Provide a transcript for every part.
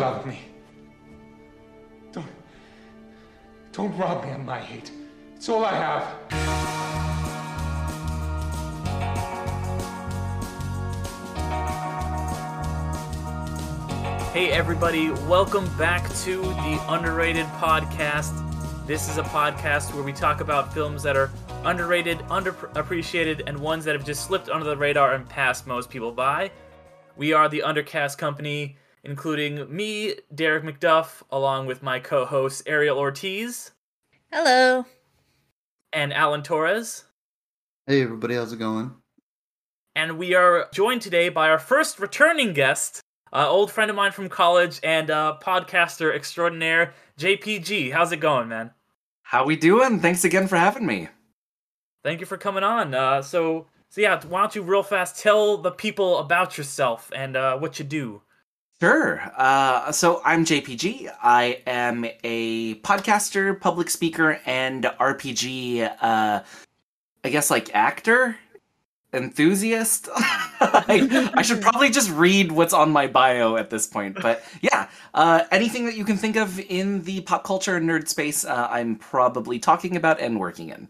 love me, don't don't rob me of my hate. It's all I have. Hey, everybody, welcome back to the Underrated Podcast. This is a podcast where we talk about films that are underrated, underappreciated, and ones that have just slipped under the radar and passed most people by. We are the Undercast Company, including me, Derek McDuff, along with my co host Ariel Ortiz Hello. and Alan Torres. Hey everybody, how's it going? And we are joined today by our first returning guest, uh, old friend of mine from college and uh, podcaster extraordinaire, JPG. How's it going, man? How we doing? Thanks again for having me. Thank you for coming on. Uh, so, so yeah, why don't you real fast tell the people about yourself and uh, what you do? Sure. Uh, so I'm JPG. I am a podcaster, public speaker, and RPG. Uh, I guess like actor, enthusiast. I, I should probably just read what's on my bio at this point. But yeah, uh, anything that you can think of in the pop culture nerd space, uh, I'm probably talking about and working in.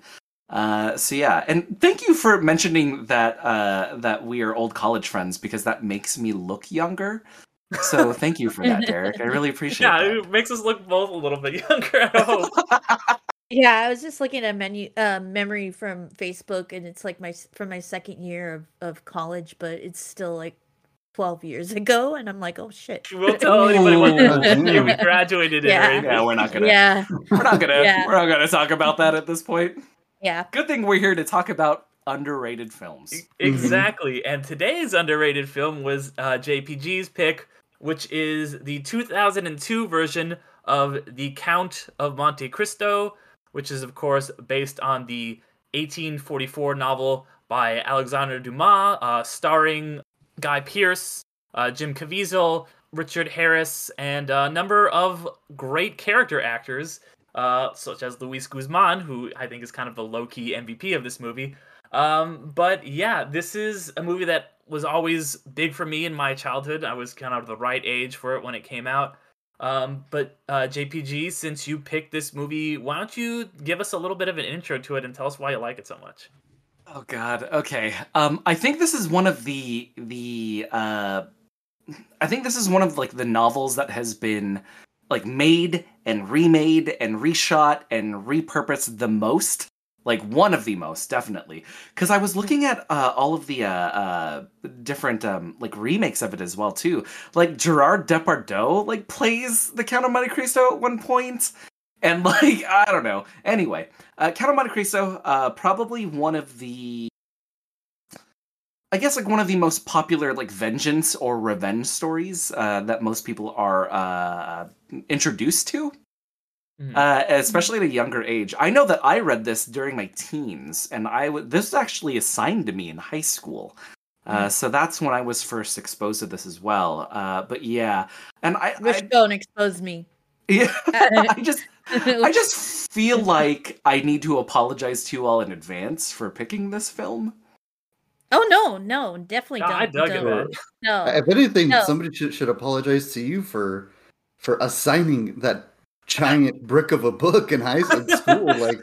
Uh, so yeah, and thank you for mentioning that uh, that we are old college friends because that makes me look younger. So thank you for that, Derek. I really appreciate it. Yeah, that. it makes us look both a little bit younger. I hope. Yeah, I was just looking at a menu uh, memory from Facebook, and it's like my from my second year of, of college, but it's still like twelve years ago, and I'm like, oh shit. we'll tell anybody what Ooh. year we graduated in. Yeah. Right? Yeah, we're not gonna. Yeah, We're not gonna. Yeah. We're not gonna talk about that at this point. yeah. Good thing we're here to talk about underrated films. Exactly. And today's underrated film was uh, JPG's pick, which is the 2002 version of The Count of Monte Cristo, which is, of course, based on the 1844 novel by Alexandre Dumas, uh, starring Guy Pearce, uh, Jim Caviezel, Richard Harris, and a number of great character actors, uh, such as Luis Guzman, who I think is kind of the low key MVP of this movie. Um, but yeah, this is a movie that was always big for me in my childhood. I was kind of the right age for it when it came out. Um, but uh, JPG, since you picked this movie, why don't you give us a little bit of an intro to it and tell us why you like it so much? Oh God. Okay. Um, I think this is one of the the. Uh, I think this is one of like the novels that has been like made and remade and reshot and repurposed the most. Like one of the most, definitely. Because I was looking at uh, all of the uh, uh, different um, like remakes of it as well too. Like Gerard Depardieu like plays the Count of Monte Cristo at one point, and like I don't know. Anyway, uh, Count of Monte Cristo, uh, probably one of the, I guess like one of the most popular like vengeance or revenge stories uh, that most people are introduced to, Mhm. uh, especially at a younger age. I know that I read this during my teens, and I w- this was actually assigned to me in high school. Uh, so that's when I was first exposed to this as well. Uh, but yeah, and I, Rich, I go and expose me. yeah, I just I just feel like I need to apologize to you all in advance for picking this film. Oh no, no, definitely No, don't. I dug it, don't. man. No. If anything, No. somebody should, should apologize to you for for assigning that giant brick of a book in high school. Like,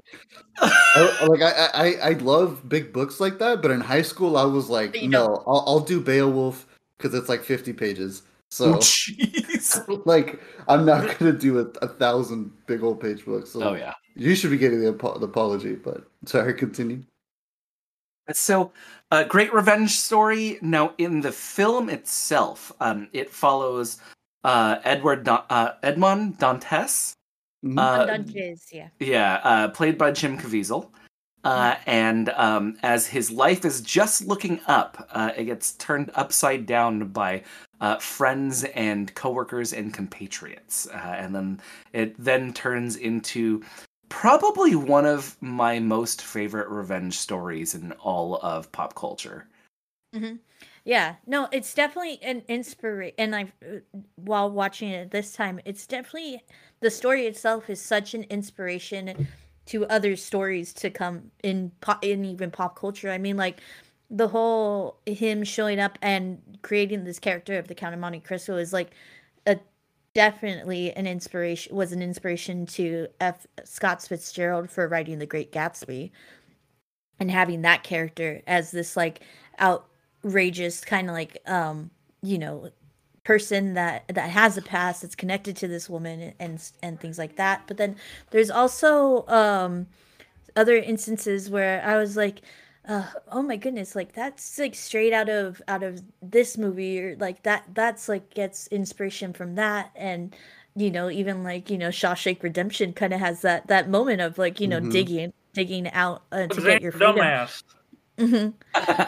I, like I, I I love big books like that, but in high school I was like, you no, I'll, I'll do Beowulf because it's like fifty pages. So Oh, like, I'm not gonna do a, a thousand big old page books. So Oh yeah. you should be getting the, apo- the apology. But sorry, continue. So, uh, great revenge story. Now, in the film itself, um, it follows uh, Edward da- uh, Edmond Dantes. Mhm. Uh, Dungeons, yeah. yeah, uh, played by Jim Caviezel. Uh, and um, as his life is just looking up, uh, it gets turned upside down by uh, friends and coworkers and compatriots, uh, and then it then turns into probably one of my most favorite revenge stories in all of pop culture. Mm-hmm. Yeah, no, it's definitely an inspiration. And I, uh, while watching it this time, it's definitely the story itself is such an inspiration to other stories to come in pop, in even pop culture. I mean, like the whole him showing up and creating this character of the Count of Monte Cristo is like a definitely an inspiration was an inspiration to F. Scott Fitzgerald for writing The Great Gatsby and having that character as this like outrageous kind of like um you know person that that has a past that's connected to this woman and and things like that but then there's also um other instances where i was like uh, oh my goodness like that's like straight out of out of this movie or like that that's like gets inspiration from that and you know even like you know Shawshank Redemption kind of has that that moment of like you know mm-hmm. digging digging out uh, to get your freedom. Mm-hmm.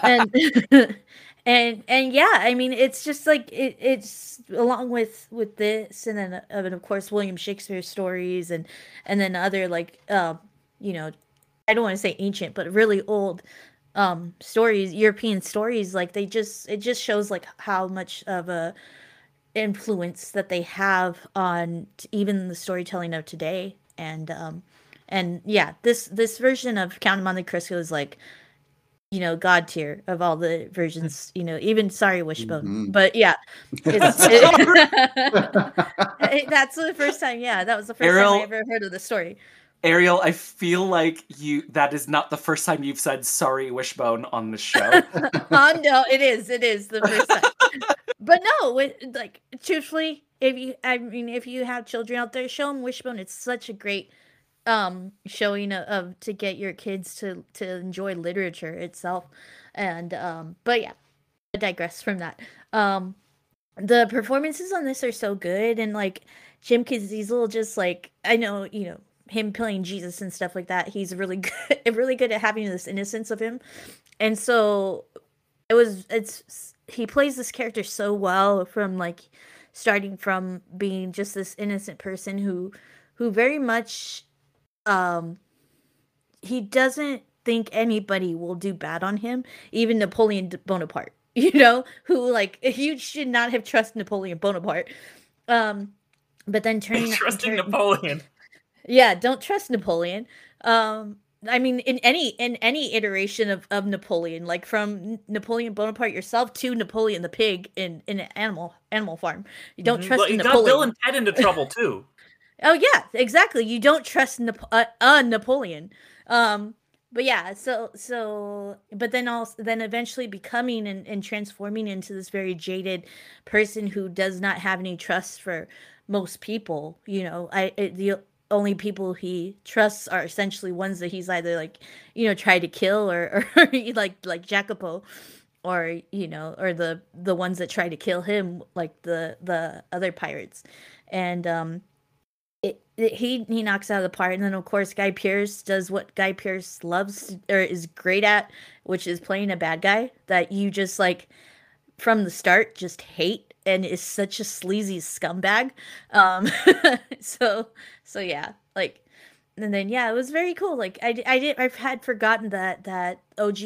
and and and yeah i mean it's just like it, it's along with with this and then uh, and of course william shakespeare stories and and then other like uh, you know i don't want to say ancient but really old um stories european stories like they just it just shows like how much of a influence that they have on even the storytelling of today and um and yeah this this version of count of monte cristo is like you know god tier of all the versions you know even sorry wishbone mm-hmm. but yeah it, that's the first time yeah that was the first Ariel, time i ever heard of the story Ariel, I feel like you that is not the first time you've said sorry wishbone on the show. oh no, it is. It is the first time. but no, with, like truthfully, if you I mean if you have children out there, show them wishbone. It's such a great um showing of, to get your kids to to enjoy literature itself. And um but yeah, I digress from that. Um the performances on this are so good and like Jim Caviezel just like I know, you know, him playing Jesus and stuff like that, he's really good, really good at having this innocence of him. And so it was, it's, he plays this character so well from like starting from being just this innocent person who, who very much, um, he doesn't think anybody will do bad on him, even Napoleon Bonaparte, you know, who like, you should not have trusted Napoleon Bonaparte. Um, but then turning trusting turn, Napoleon. Yeah, don't trust Napoleon. Um, I mean, in any in any iteration of, of Napoleon, like from Napoleon Bonaparte yourself to Napoleon the pig in in an animal animal farm, you don't mm-hmm. trust well, Napoleon. got Bill and Ted into trouble too. oh yeah, exactly. You don't trust Nap- uh, uh, Napoleon. Um, but yeah, so so, but then also then eventually becoming and, and transforming into this very jaded person who does not have any trust for most people. You know, I it, the only people he trusts are essentially ones that he's either like you know tried to kill or or like like Jacopo or you know or the the ones that try to kill him like the the other pirates and um he he knocks out of the park and then of course Guy Pearce does what Guy Pearce loves or is great at which is playing a bad guy that you just like from the start just hate and is such a sleazy scumbag. Um, so so yeah, like, and then yeah, it was very cool. Like I I did I've had forgotten that that OG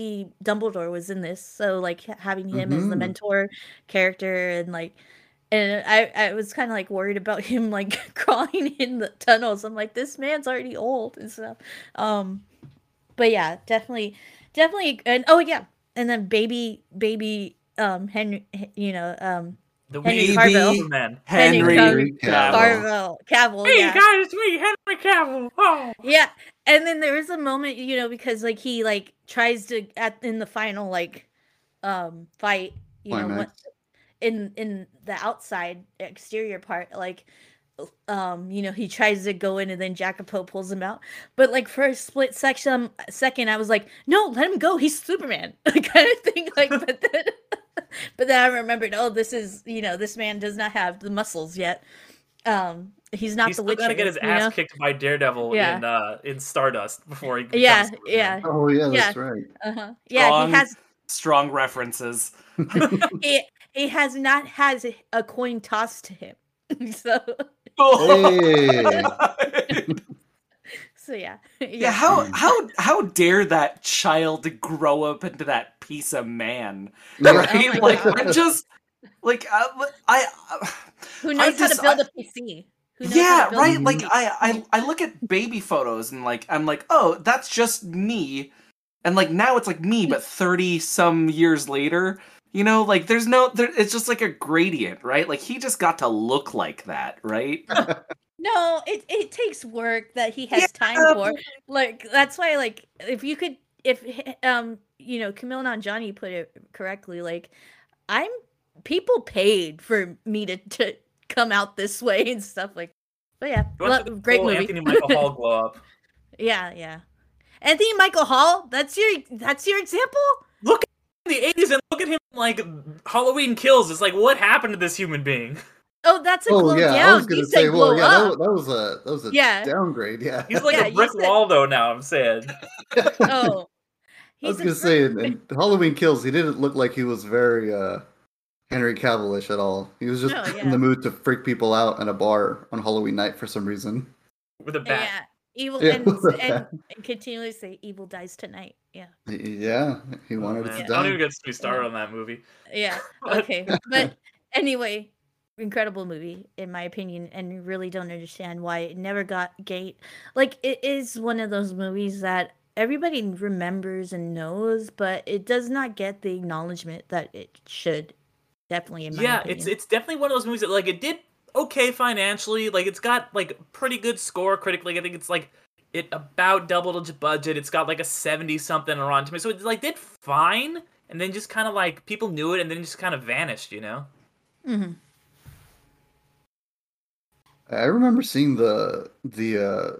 Dumbledore was in this. So like having him mm-hmm. as the mm-hmm. mentor character and like. And I, I was kind of like worried about him like crawling in the tunnels. I'm like, this man's already old and stuff. Um, but yeah, definitely, definitely. And oh yeah, and then baby, baby, um, Henry, you know, um, the Henry Cavill. Man. Henry, Henry Cavill. Cavill. Hey yeah. guys, it's me, Henry Cavill. Oh. Yeah, and then there is a moment, you know, because like he like tries to at in the final like um fight, you Climax. know, what in in the outside exterior part, like um you know he tries to go in and then jacopo pulls him out but like for a split section second i was like no let him go he's superman kind of thing like but then but then I remembered, oh, this is you know, this man does not have the muscles yet. um he's not He's the still Witcher. got to get his ass know? kicked by Daredevil Yeah. in uh in Stardust before he Yeah, Superman. yeah, Oh yeah, that's Yeah. right. uh-huh. Yeah, Strong- he has Strong references. he, he has not has a coin tossed to him. so Hey. so yeah. Yeah, how how how dare that child grow up into that piece of man? Yeah. Oh Right? my like God. I'm just like uh, I, I Who I knows how just- to build I- a PC? Who knows yeah, to build right. Like PC? I, I I look at baby photos and like I'm like, oh, that's just me, and like now it's like me, but thirty some years later. You know, like there's no, there, it's just like a gradient, right? Like he just got to look like that, right? No, it it takes work that he has Yeah. time for. Like that's why, like, if you could, if um, you know, Kumail Nanjiani put it correctly, like, I'm people paid for me to to come out this way and stuff like. But yeah, He wants lo- great pull movie. Anthony Michael Hall glow up. yeah, yeah. Anthony Michael Hall. That's your that's your example. Look in the 80s and look at him like Halloween Kills. It's like, what happened to this human being? Oh, that's a Oh glow yeah, down. I was gonna you say, said well, glow yeah, that, up. wa- that was a that was a Yeah. downgrade. Yeah, He's like Yeah, a brick said- Waldo now, I'm saying. Oh, I was gonna say, in, in Halloween Kills, he didn't look like he was very uh, Henry Cavillish at all. He was just No, in the mood to freak people out in a bar on Halloween night for some reason. With a bat. Yeah, evil Yeah, and, with and, and continually say evil dies tonight. Yeah, Yeah, he Oh, wanted man. it to Don't even get me started on that movie. yeah. Okay, but anyway, incredible movie in my opinion, and really don't understand why it never got gate. Like it is one of those movies that everybody remembers and knows, but it does not get the acknowledgement that it should. Definitely, in my yeah, opinion. it's it's definitely one of those movies that like it did okay financially. Like it's got like pretty good score critically. I think it's like it about doubled its budget. It's got like a seventy something on Rotten me. So it like did fine, and then just kind of like people knew it, and then just kind of vanished. You know? Mhm. I remember seeing the the uh,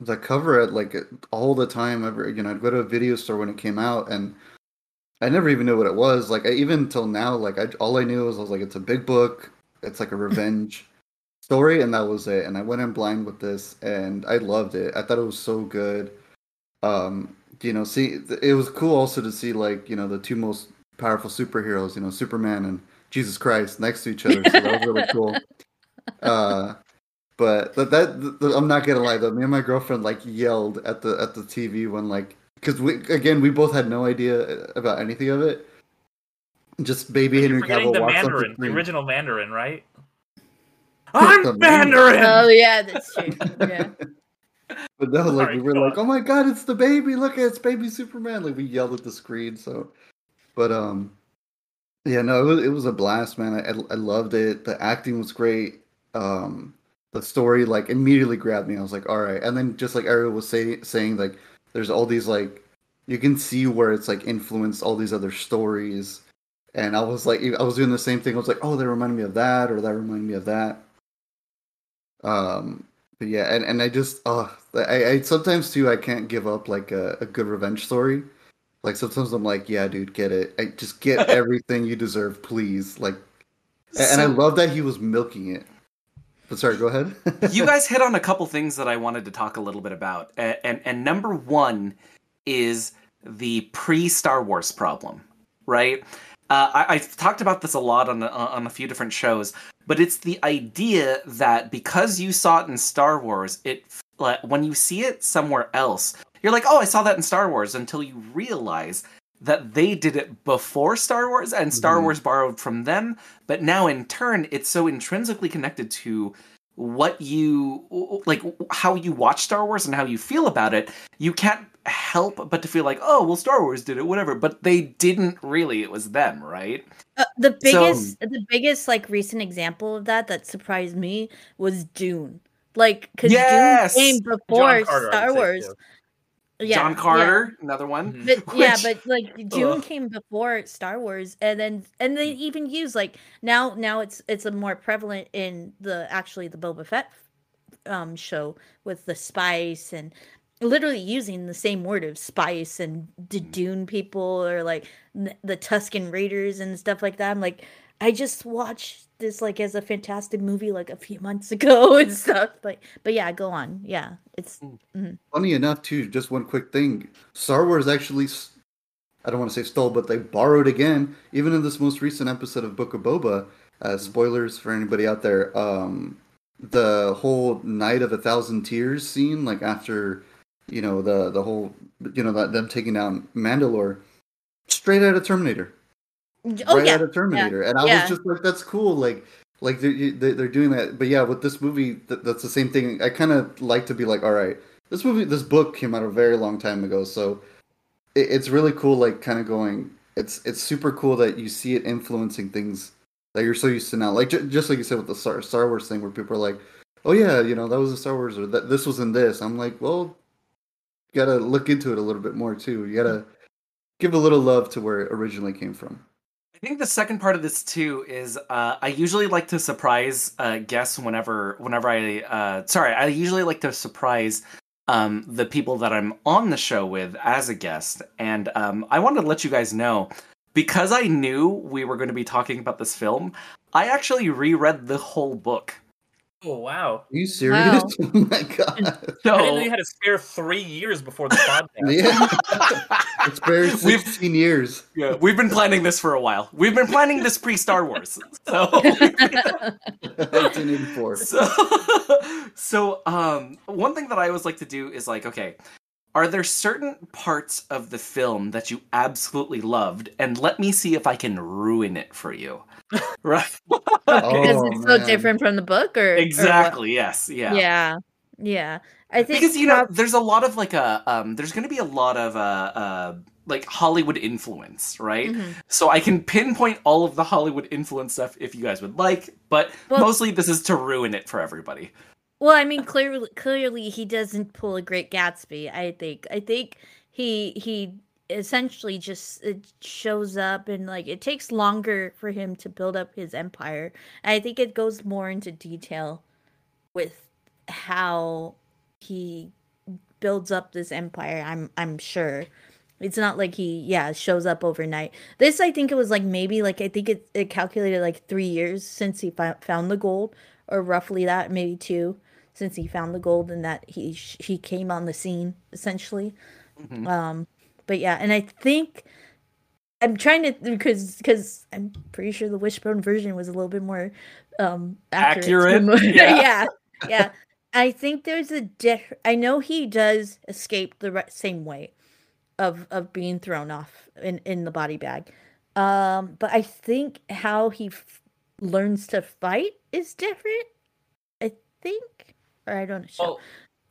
the cover at like all the time. Ever you know, I'd go to a video store when it came out, and I never even knew what it was. Like I, even till now, like I all I knew was I was like, it's a big book. It's like a revenge story, and that was it. And I went in blind with this, and I loved it. I thought it was so good. Um, you know, see, it was cool also to see like you know the two most powerful superheroes, you know, Superman and Jesus Christ next to each other. So that was really cool. Uh, but that, that th- I'm not gonna lie though. Me and my girlfriend like yelled at the at the TV when like because we again we both had no idea about anything of it. Just baby You're Henry forgetting Cavill the walks up Mandarin, the the original Mandarin, right? I'm Mandarin. Oh yeah, that's true. Yeah. But no, like Sorry, we were like, on. "Oh my god, it's the baby! Look, it's baby Superman!" Like we yelled at the screen. So, but um, yeah, no, it was, it was a blast, man. I, I loved it. The acting was great. Um, the story like immediately grabbed me. I was like, "All right," and then just like Ariel was say, saying, like, there's all these like, you can see where it's like influenced all these other stories. And I was like, I was doing the same thing. I was like, "Oh, that reminded me of that," or "That reminded me of that." Um, but yeah, and, and I just oh I, I sometimes too I can't give up like a, a good revenge story. Like sometimes I'm like, yeah, dude, get it. I just get everything you deserve, please. Like a- and I love that he was milking it. But sorry, go ahead. you guys hit on a couple things that I wanted to talk a little bit about, and and, and number one is the pre Star Wars problem, right? Uh, I, I've talked about this a lot on a, on a few different shows, but it's the idea that because you saw it in Star Wars, it like, when you see it somewhere else, you're like, oh, I saw that in Star Wars, until you realize that they did it before Star Wars and Star Mhm. Wars borrowed from them, but now in turn, it's so intrinsically connected to what you like how you watch Star Wars and how you feel about it, you can't help but to feel like, oh, well, Star Wars did it, whatever. But they didn't really. It was them, right? Uh, the So- biggest, the biggest like recent example of that that surprised me was Dune. Like, because Yes! Dune came before Carter, Star would say, Wars. Yeah, John yeah. Carter, another one. Mhm. But yeah, but like Dune Ugh. came before Star Wars, and then and they even use like now now it's it's a more prevalent in the actually the Boba Fett um show with the spice and literally using the same word of spice and the Dune people or like the Tusken Raiders and stuff like that. I'm like, I just watched this like as a fantastic movie like a few months ago and stuff. But but yeah, go on. Yeah, it's mhm. Funny enough, too, just one quick thing. Star Wars actually, I don't want to say stole, but they borrowed again, even in this most recent episode of Book of Boba. Uh, spoilers for anybody out there. Um, the whole Night of a Thousand Tears scene, like after, you know, the the whole, you know, that them taking down Mandalore, straight out of Terminator. oh right yeah, out of Terminator, and I yeah. was just like, "That's cool." Like, like they're they- they're doing that. But yeah, with this movie, that's the same thing. I kind of like to be like, "All right, this movie, this book came out a very long time ago, so it's really cool." Like, kind of going. It's it's super cool that you see it influencing things that you're so used to now. Like just like you said with the Star, Star Wars thing, where people are like, "Oh yeah, you know that was a Star Wars," or that this was in this. I'm like, well, gotta look into it a little bit more too. You gotta give a little love to where it originally came from. I think the second part of this too is uh, I usually like to surprise uh, guests whenever whenever I uh, sorry I usually like to surprise um, the people that I'm on the show with as a guest, and um, I wanted to let you guys know because I knew we were going to be talking about this film. I actually reread the whole book. Oh wow! Are you serious? Wow. Oh my god. So I didn't know you had to spare three years before the podcast. Yeah. It's very We've- 16 years. yeah, we've been planning this for a while. We've been planning this pre Star Wars. So 1984. so so um one thing that i always like to do is like okay are there certain parts of the film that you absolutely loved? And let me see if i can ruin it for you. Right. Because Oh, it's so man. different from the book, or or exactly yes yeah. Yeah, yeah. I think because you know there's a lot of like a um there's gonna be a lot of uh uh like hollywood influence right? Mhm. so i can pinpoint all of the hollywood influence stuff if you guys would like but Well- mostly this is to ruin it for everybody Well, I mean, clearly, clearly, he doesn't pull a Great Gatsby. I think. I think he he essentially just it shows up and like it takes longer for him to build up his empire. I think it goes more into detail with how he builds up this empire. I'm I'm sure. It's not like he yeah shows up overnight. This I think it was like maybe like I think it, it calculated like three years since he fou- found the gold or roughly that maybe two since he found the gold and that he he came on the scene essentially. Um, but yeah, and I think I'm trying to because because I'm pretty sure the wishbone version was a little bit more um accurate. Accurate? Yeah. yeah, yeah. I think there's a diff. I know he does escape the re- same way of of being thrown off in in the body bag. Um, but I think how he f- learns to fight is different. I think, or I don't know. Well,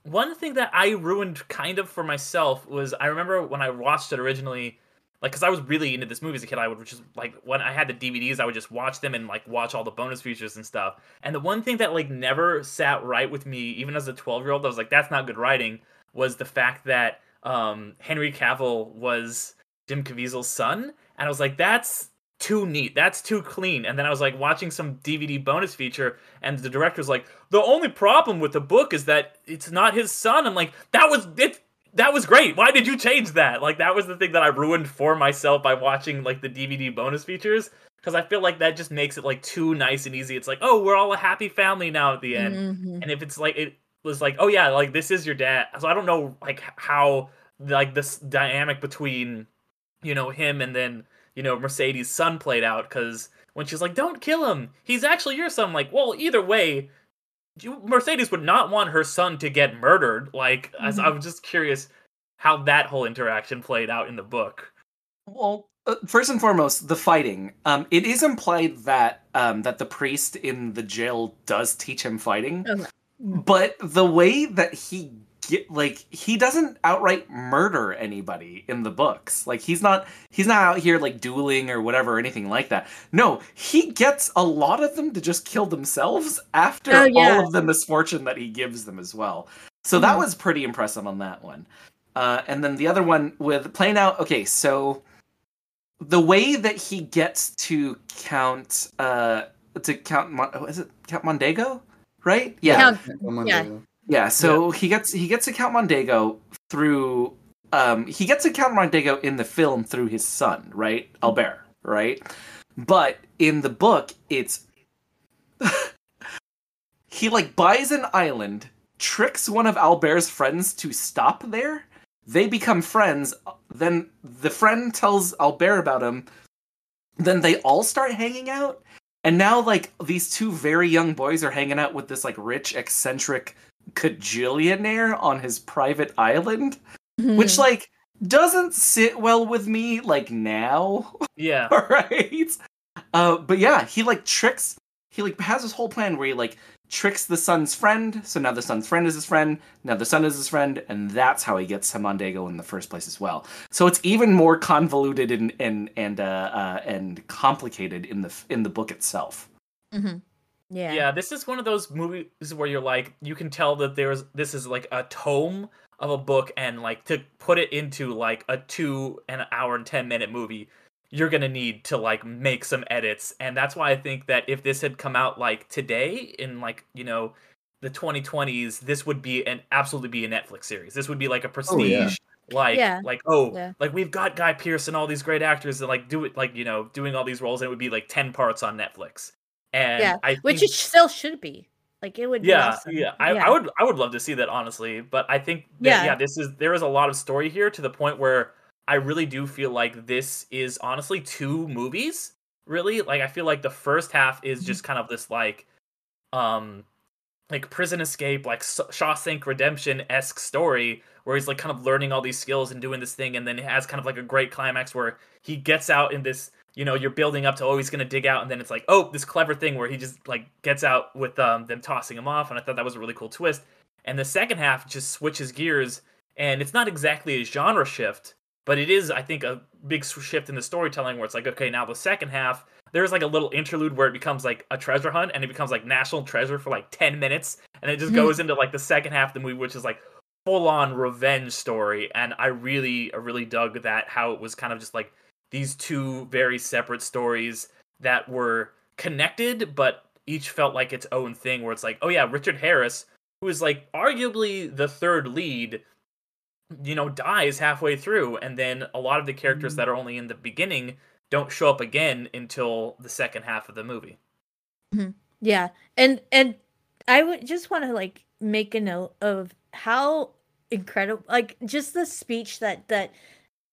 one thing that I ruined kind of for myself was I remember when I watched it originally, like, because I was really into this movie as a kid. I would just like when I had the DVDs, I would just watch them and like watch all the bonus features and stuff. And the one thing that like never sat right with me, even as a twelve year old, I was like, that's not good writing. Was the fact that um, Henry Cavill was Jim Caviezel's son, and I was like, that's too neat. That's too clean. And then I was like watching some DVD bonus feature, and the director's like, the only problem with the book is that it's not his son. I'm like, that was it. That was great. Why did you change that? Like that was the thing that I ruined for myself by watching like the DVD bonus features because I feel like that just makes it like too nice and easy. It's like, oh, we're all a happy family now at the end. Mhm. And if it's like it was like, oh yeah, like this is your dad. So I don't know like how like this dynamic between you know him and then you know Mercedes' son played out because when she's like, "Don't kill him, he's actually your son." I'm like, well, either way, you, Mercedes would not want her son to get murdered. Like, as I was just curious how that whole interaction played out in the book. Well, uh, first and foremost, the fighting. Um, it is implied that um, that the priest in the jail does teach him fighting, Okay. but the way that he get like he doesn't outright murder anybody in the books. Like he's not he's not out here like dueling or whatever or anything like that. No, he gets a lot of them to just kill themselves after Oh, yeah. all of the misfortune that he gives them as well. So that Mhm. was pretty impressive on that one. Uh, and then the other one with playing out. Okay, so the way that he gets to count uh to count Mon- oh, is it count Mondego right yeah Count- Come on, Yeah. Daniel. yeah so he gets he gets to count Mondego through um he gets to count Mondego in the film through his son right Albert right but in the book it's he like buys an island, tricks one of Albert's friends to stop there. They become friends. Then the friend tells Albert about him. Then they all start hanging out. And now like these two very young boys are hanging out with this like rich eccentric cajillionaire on his private island, which like doesn't sit well with me like now. Yeah. right? Uh, but yeah, he like tricks. He like has this whole plan where he like tricks the son's friend. So now the son's friend is his friend. Now the son is his friend, and that's how he gets to Mondego in the first place as well. So it's even more convoluted and and and uh, uh and complicated in the in the book itself. Mhm. Yeah. Yeah, this is one of those movies where you're like, you can tell that there's this is like a tome of a book, and like to put it into like a two and an hour and ten minute movie, you're gonna need to like make some edits, and that's why I think that if this had come out like today in like you know the 2020s, this would be an absolutely be a Netflix series. This would be like a oh, prestige. yeah. Like, Yeah. like oh, Yeah. like we've got Guy Pearce and all these great actors and like do it, like you know, doing all these roles, and it would be like ten parts on Netflix. And yeah. I Which think- it still should be. Like it would be yeah, awesome. yeah. I, I would I would love to see that honestly, but I think that, Yeah. yeah. this is there is a lot of story here to the point where I really do feel like this is honestly two movies. Really, like I feel like the first half is Mm-hmm. just kind of this like, um, like prison escape, like Shawshank Redemption esque story where he's like kind of learning all these skills and doing this thing, and then it has kind of like a great climax where he gets out in this. You know, you're building up to oh he's gonna dig out, and then it's like oh this clever thing where he just like gets out with um, them tossing him off, and I thought that was a really cool twist. And the second half just switches gears, and it's not exactly a genre shift, but it is I think a big shift in the storytelling where it's like okay now the second half there's like a little interlude where it becomes like a treasure hunt and it becomes like national treasure for like 10 minutes and it just Mhm. goes into like the second half of the movie which is like full on revenge story and i really I really dug that how it was kind of just like these two very separate stories that were connected but each felt like its own thing where it's like oh yeah richard harris who is like arguably the third lead you know dies halfway through and then a lot of the characters mm. that are only in the beginning don't show up again until the second half of the movie. Mm-hmm. Yeah, and and I would just want to like make a note of how incredible, like just the speech that that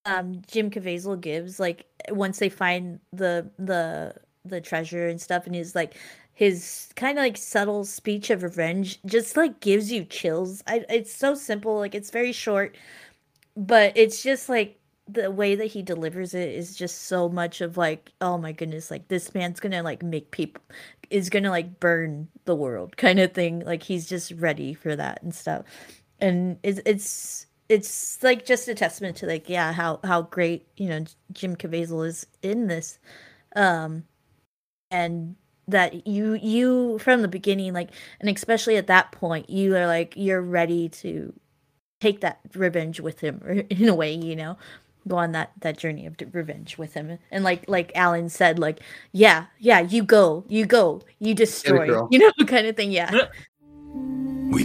um Jim Caviezel gives, like once they find the the the treasure and stuff, and he's like his kind of like subtle speech of revenge just like gives you chills. I it's so simple, like it's very short, but it's just like the way that he delivers it is just so much of like oh my goodness like this man's gonna like make people is gonna like burn the world kind of thing like he's just ready for that and stuff and it's it's it's like just a testament to like yeah how how great you know jim caviezel is in this. Um and that you you from the beginning like and especially at that point you are like you're ready to take that revenge with him in a way you know go on that that journey of revenge with him. And like like alan said like yeah yeah you go you go you destroy girl. you know kind of thing yeah. We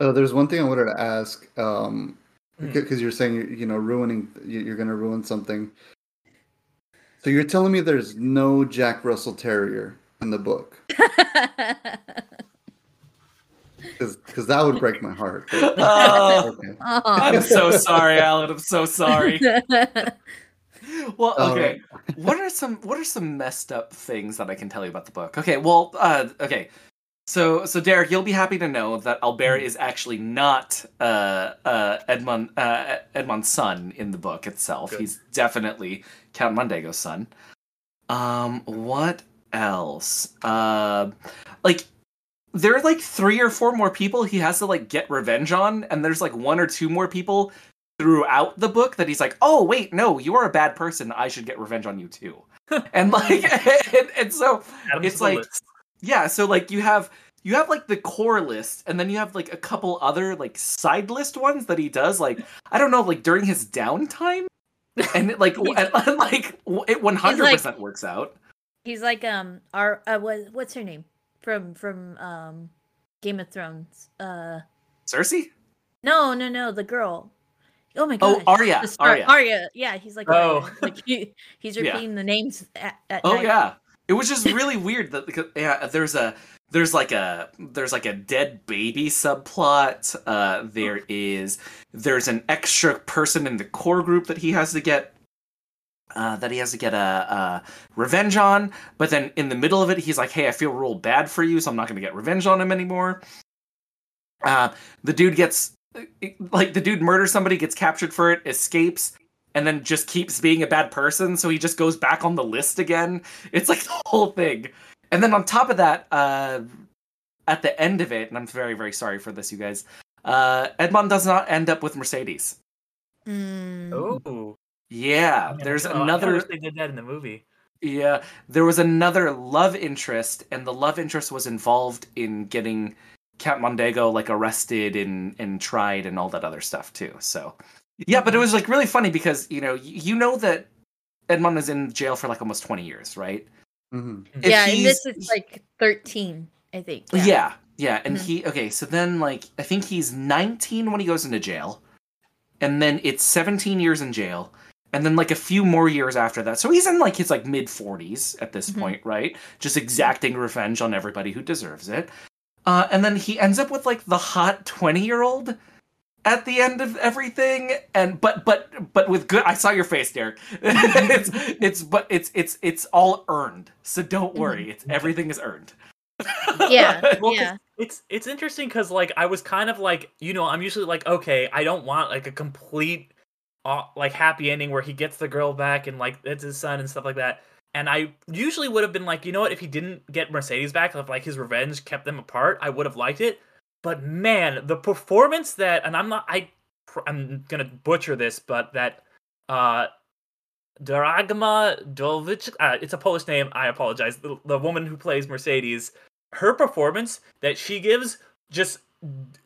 Uh, there's one thing I wanted to ask, um, because you're saying you're, know ruining, you- you're going to ruin something. So you're telling me there's no Jack Russell Terrier in the book, because that would break my heart. Oh, okay. I'm so sorry, Alan. I'm so sorry. Well, All okay. what are some what are some messed up things that I can tell you about the book? Okay, well, uh, okay. So, so Derek, you'll be happy to know that Albert is actually not uh, uh, Edmond uh, Edmond's son in the book itself. Good. He's definitely Count Mondego's son. Um, what else? Uh, like there are like three or four more people he has to like get revenge on, and there's like one or two more people throughout the book that he's like, oh wait, no, you are a bad person. I should get revenge on you too. and like, and, and so to it's like, list. Yeah, so like you have you have like the core list, and then you have like a couple other like side list ones that he does. Like I don't know, like during his downtime, and it, like w- and, like it one hundred percent works out. He's like um our uh, what what's her name from from um Game of Thrones. Uh Cersei. no no no the girl. Oh my Oh, god. Arya, Arya. Arya. Arya. Yeah, he's like Oh. Arya. like he, he's Yeah. repeating the names at, at Oh night. yeah, it was just really weird that because yeah, there's a there's like a there's like a dead baby subplot. Uh, there is there's an extra person in the core group that he has to get. Uh, that he has to get a, a revenge on, but then in the middle of it, he's like, "Hey, I feel real bad for you, so I'm not going to get revenge on him anymore." Uh, the dude gets like the dude murders somebody, gets captured for it, escapes, and then just keeps being a bad person, so he just goes back on the list again. It's like the whole thing. And then on top of that, uh, at the end of it, and I'm very, very sorry for this, you guys, uh, Edmond does not end up with Mercedes. Mm. Oh, Yeah, man, there's I kinda another. they did that in the movie. Yeah, there was another love interest, and the love interest was involved in getting Count Mondego like arrested and and tried and all that other stuff too. So, yeah, but it was like really funny because you know you know that Edmond is in jail for like almost twenty years, right? hmm Yeah, and this is like 13, I think. Yeah. Yeah, and Mhm. he okay, so then like I think he's 19 when he goes into jail. And then it's 17 years in jail. And then like a few more years after that. So he's in like his like mid 40s at this Mhm. point, right? Just exacting revenge on everybody who deserves it. Uh and then he ends up with like the hot 20-year-old at the end of everything and but but but with good I saw your face, Derek. it's it's but it's it's it's all earned. So don't worry. It's everything is earned. Yeah, Well, 'cause yeah. It's it's interesting because like I was kind of like you know I'm usually like okay I don't want like a complete uh, like happy ending where he gets the girl back and like it's his son and stuff like that. And I usually would have been like, you know what, if he didn't get Mercedes back, if like his revenge kept them apart, I would have liked it. But man, the performance that and I'm not I I'm gonna butcher this, but that uh Dragma Dolvich, uh, it's a Polish name. I apologize. The, the woman who plays Mercedes, her performance that she gives just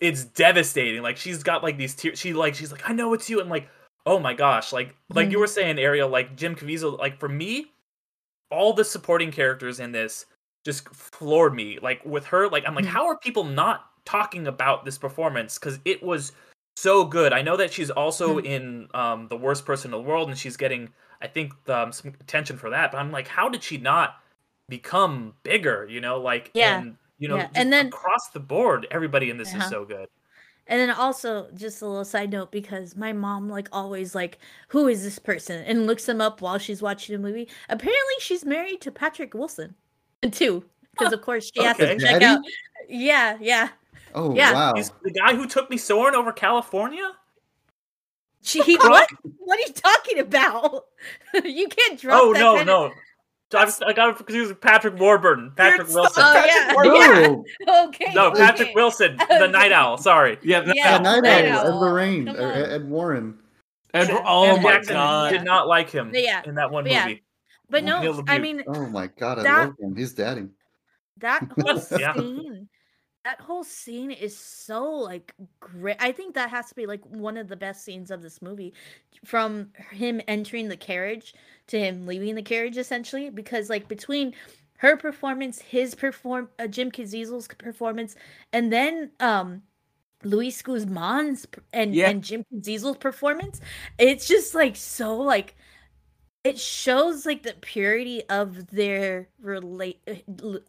it's devastating. Like she's got like these tears. She like she's like I know it's you, and like oh my gosh, like like you were saying, Ariel, like Jim Caviezel. Like for me, all the supporting characters in this just floored me. Like with her, like I'm like, Mhm. how are people not talking about this performance? Because it was so good. I know that she's also in um, the worst person in the world, and she's getting, I think, um, some attention for that. But I'm like, how did she not become bigger? You know, like Yeah. and you know, Yeah, and then- across the board, everybody in this Uh-huh. is so good. And then also, just a little side note, because my mom like always like, who is this person? And looks them up while she's watching a movie. Apparently, she's married to Patrick Wilson, too. Because of course she has to check Daddy? out. Yeah, yeah. Oh Yeah. wow! He's the guy who took me soaring over California. She he, what? What are you talking about? you can't drop. Oh that no, kind no. Of... I, was, I got it confused with Patrick Warburton. Patrick It's- Wilson. Oh Patrick yeah, Warburton. yeah. No, Okay. no, okay. Patrick Wilson, the Night Owl. Sorry. Yeah, that- Yeah. yeah, Night Night Owl, Owl. Ed Lorraine, Come or. Ed Warren. And, Sam oh my Jackson god. did not like him Yeah. in that one Yeah. movie. But no, I mean Oh my god, I That- love him. He's daddy. that whole Yeah. scene that whole scene is so like great i think that has to be like one of the best scenes of this movie from him entering the carriage to him leaving the carriage essentially because like between her performance his perform uh, jim caviezel's performance and then um Luis Guzman's and Yeah. and Jim Caviezel's performance, it's just like so like it shows like the purity of their relate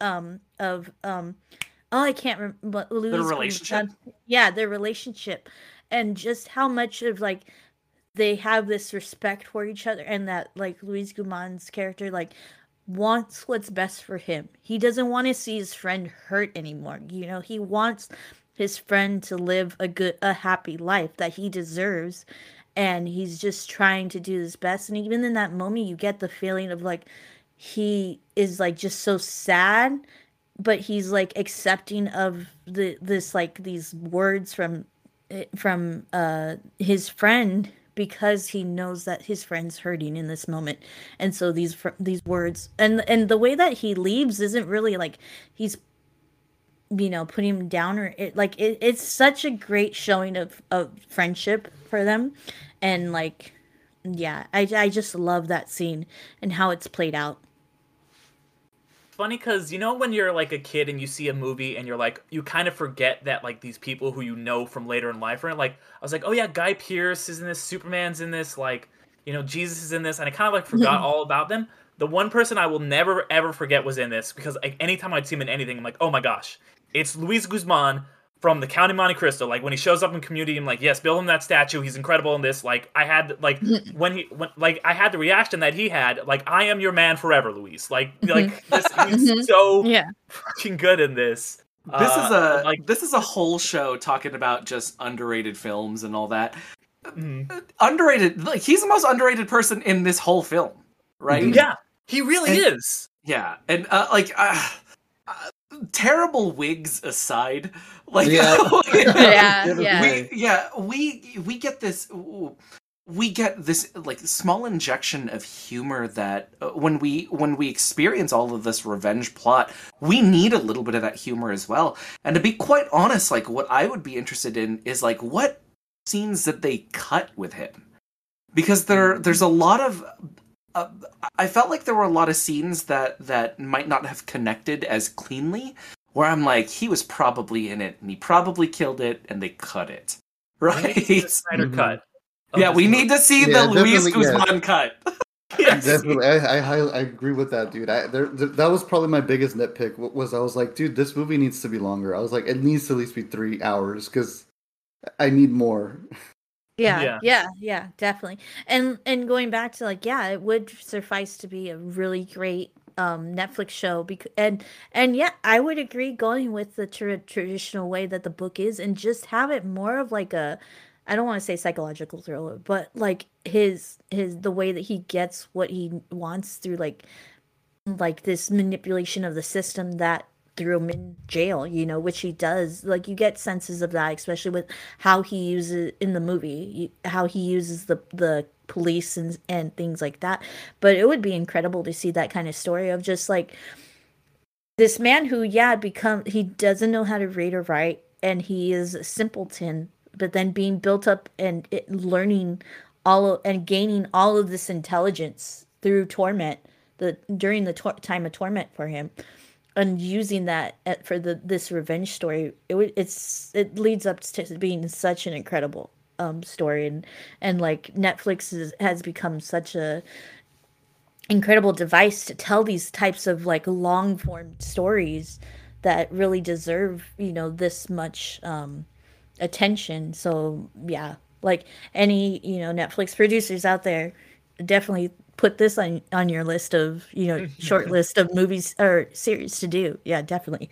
um of um oh I can't remember Luis Guzman- relationship? yeah their relationship and just how much of like they have this respect for each other and that like Luis Guzman's character like wants what's best for him. He doesn't want to see his friend hurt anymore. You know, he wants his friend to live a good a happy life that he deserves and he's just trying to do his best and even in that moment you get the feeling of like he is like just so sad but he's like accepting of the this like these words from eh, from uh his friend because he knows that his friend's hurting in this moment. And so these these words and and the way that he leaves isn't really like he's you know putting him down or it like it, it's such a great showing of of friendship for them. And like yeah i i just love that scene and how it's played out funny because you know when you're like a kid and you see a movie and you're like you kind of forget that like these people who you know from later in life are like i was like oh yeah guy pearce is in this superman's in this like you know jesus is in this and i kind of like forgot all about them. The one person i will never ever forget was in this because like anytime i'd see him in anything i'm like oh my gosh it's luis guzman from the County Monte Cristo. Like when he shows up in Community, I'm like, yes, build him that statue. He's incredible in this. Like I had like when he when like I had the reaction that he had. Like I am your man forever, Luis. Like like this, he's so yeah fucking good in this. This Uh, is a like this is a whole show talking about just underrated films and all that. mm, Underrated, like he's the most underrated person in this whole film, right? yeah, he really And- is. Yeah, and uh, like uh, uh, terrible wigs aside, like Yeah. yeah yeah. We yeah we we get this we get this like small injection of humor that uh, when we when we experience all of this revenge plot we need a little bit of that humor as well. And to be quite honest like what i would be interested in is like what scenes that they cut with him. Because there there's a lot of uh, I felt like there were a lot of scenes that that might not have connected as cleanly. Where I'm like, he was probably in it, and he probably killed it, and they cut it, right? The Snyder Mhm. cut. yeah, we movie. need to see Yeah, the Luis definitely, yeah. Guzman cut. Yes. Definitely, I, I I agree with that, dude. I there, th- that was probably my biggest nitpick. Was I was like, dude, this movie needs to be longer. I was like, it needs to at least be three hours because I need more. yeah Yeah. yeah yeah definitely and and going back to like yeah it would suffice to be a really great um netflix show because and and yeah i would agree going with the tra- traditional way that the book is and just have it more of like a i don't want to say psychological thriller but like his his the way that he gets what he wants through like like this manipulation of the system that threw him in jail, you know, which he does. Like you get senses of that, especially with how he uses in the movie, how he uses the the police and and things like that. But it would be incredible to see that kind of story of just like this man who, yeah, become he doesn't know how to read or write, and he is a simpleton, but then being built up and it, learning all of, and gaining all of this intelligence through torment the during the tor- time of torment for him and using that at, for the this revenge story it it's it leads up to being such an incredible um story. And and like netflix is, has become such a incredible device to tell these types of like long form stories that really deserve you know this much um attention. So yeah like any you know netflix producers out there definitely put this on on your list of you know mm-hmm. short list of movies or series to do. Yeah definitely.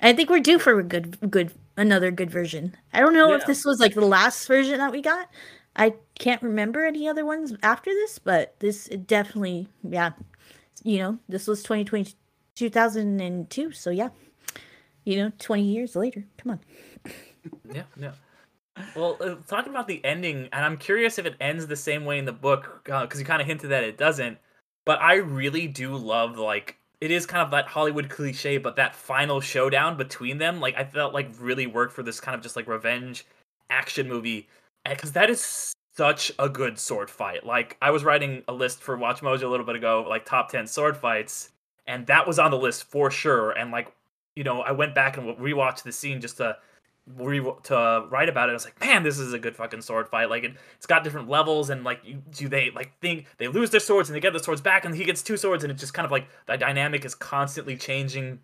I think we're due for a good good another good version. I don't know if this was like the last version that we got. I can't remember any other ones after this but this it definitely yeah you know this was 2020 2002 so yeah you know 20 years later. Come on. Yeah, yeah. Well, uh, talking about the ending, and I'm curious if it ends the same way in the book, because you kind of hinted that it doesn't. But I really do love like it is kind of that Hollywood cliche, but that final showdown between them, like I felt like really worked for this kind of just like revenge action movie, because that is such a good sword fight. Like I was writing a list for Watch Mojo a little bit ago, like top ten sword fights, and that was on the list for sure. And like you know, I went back and rewatched the scene just to re- to uh, write about it. I was like, man, this is a good fucking sword fight. Like it, it's got different levels, and like you do they like think they lose their swords and they get the swords back, and he gets two swords, and it's just kind of like the dynamic is constantly changing,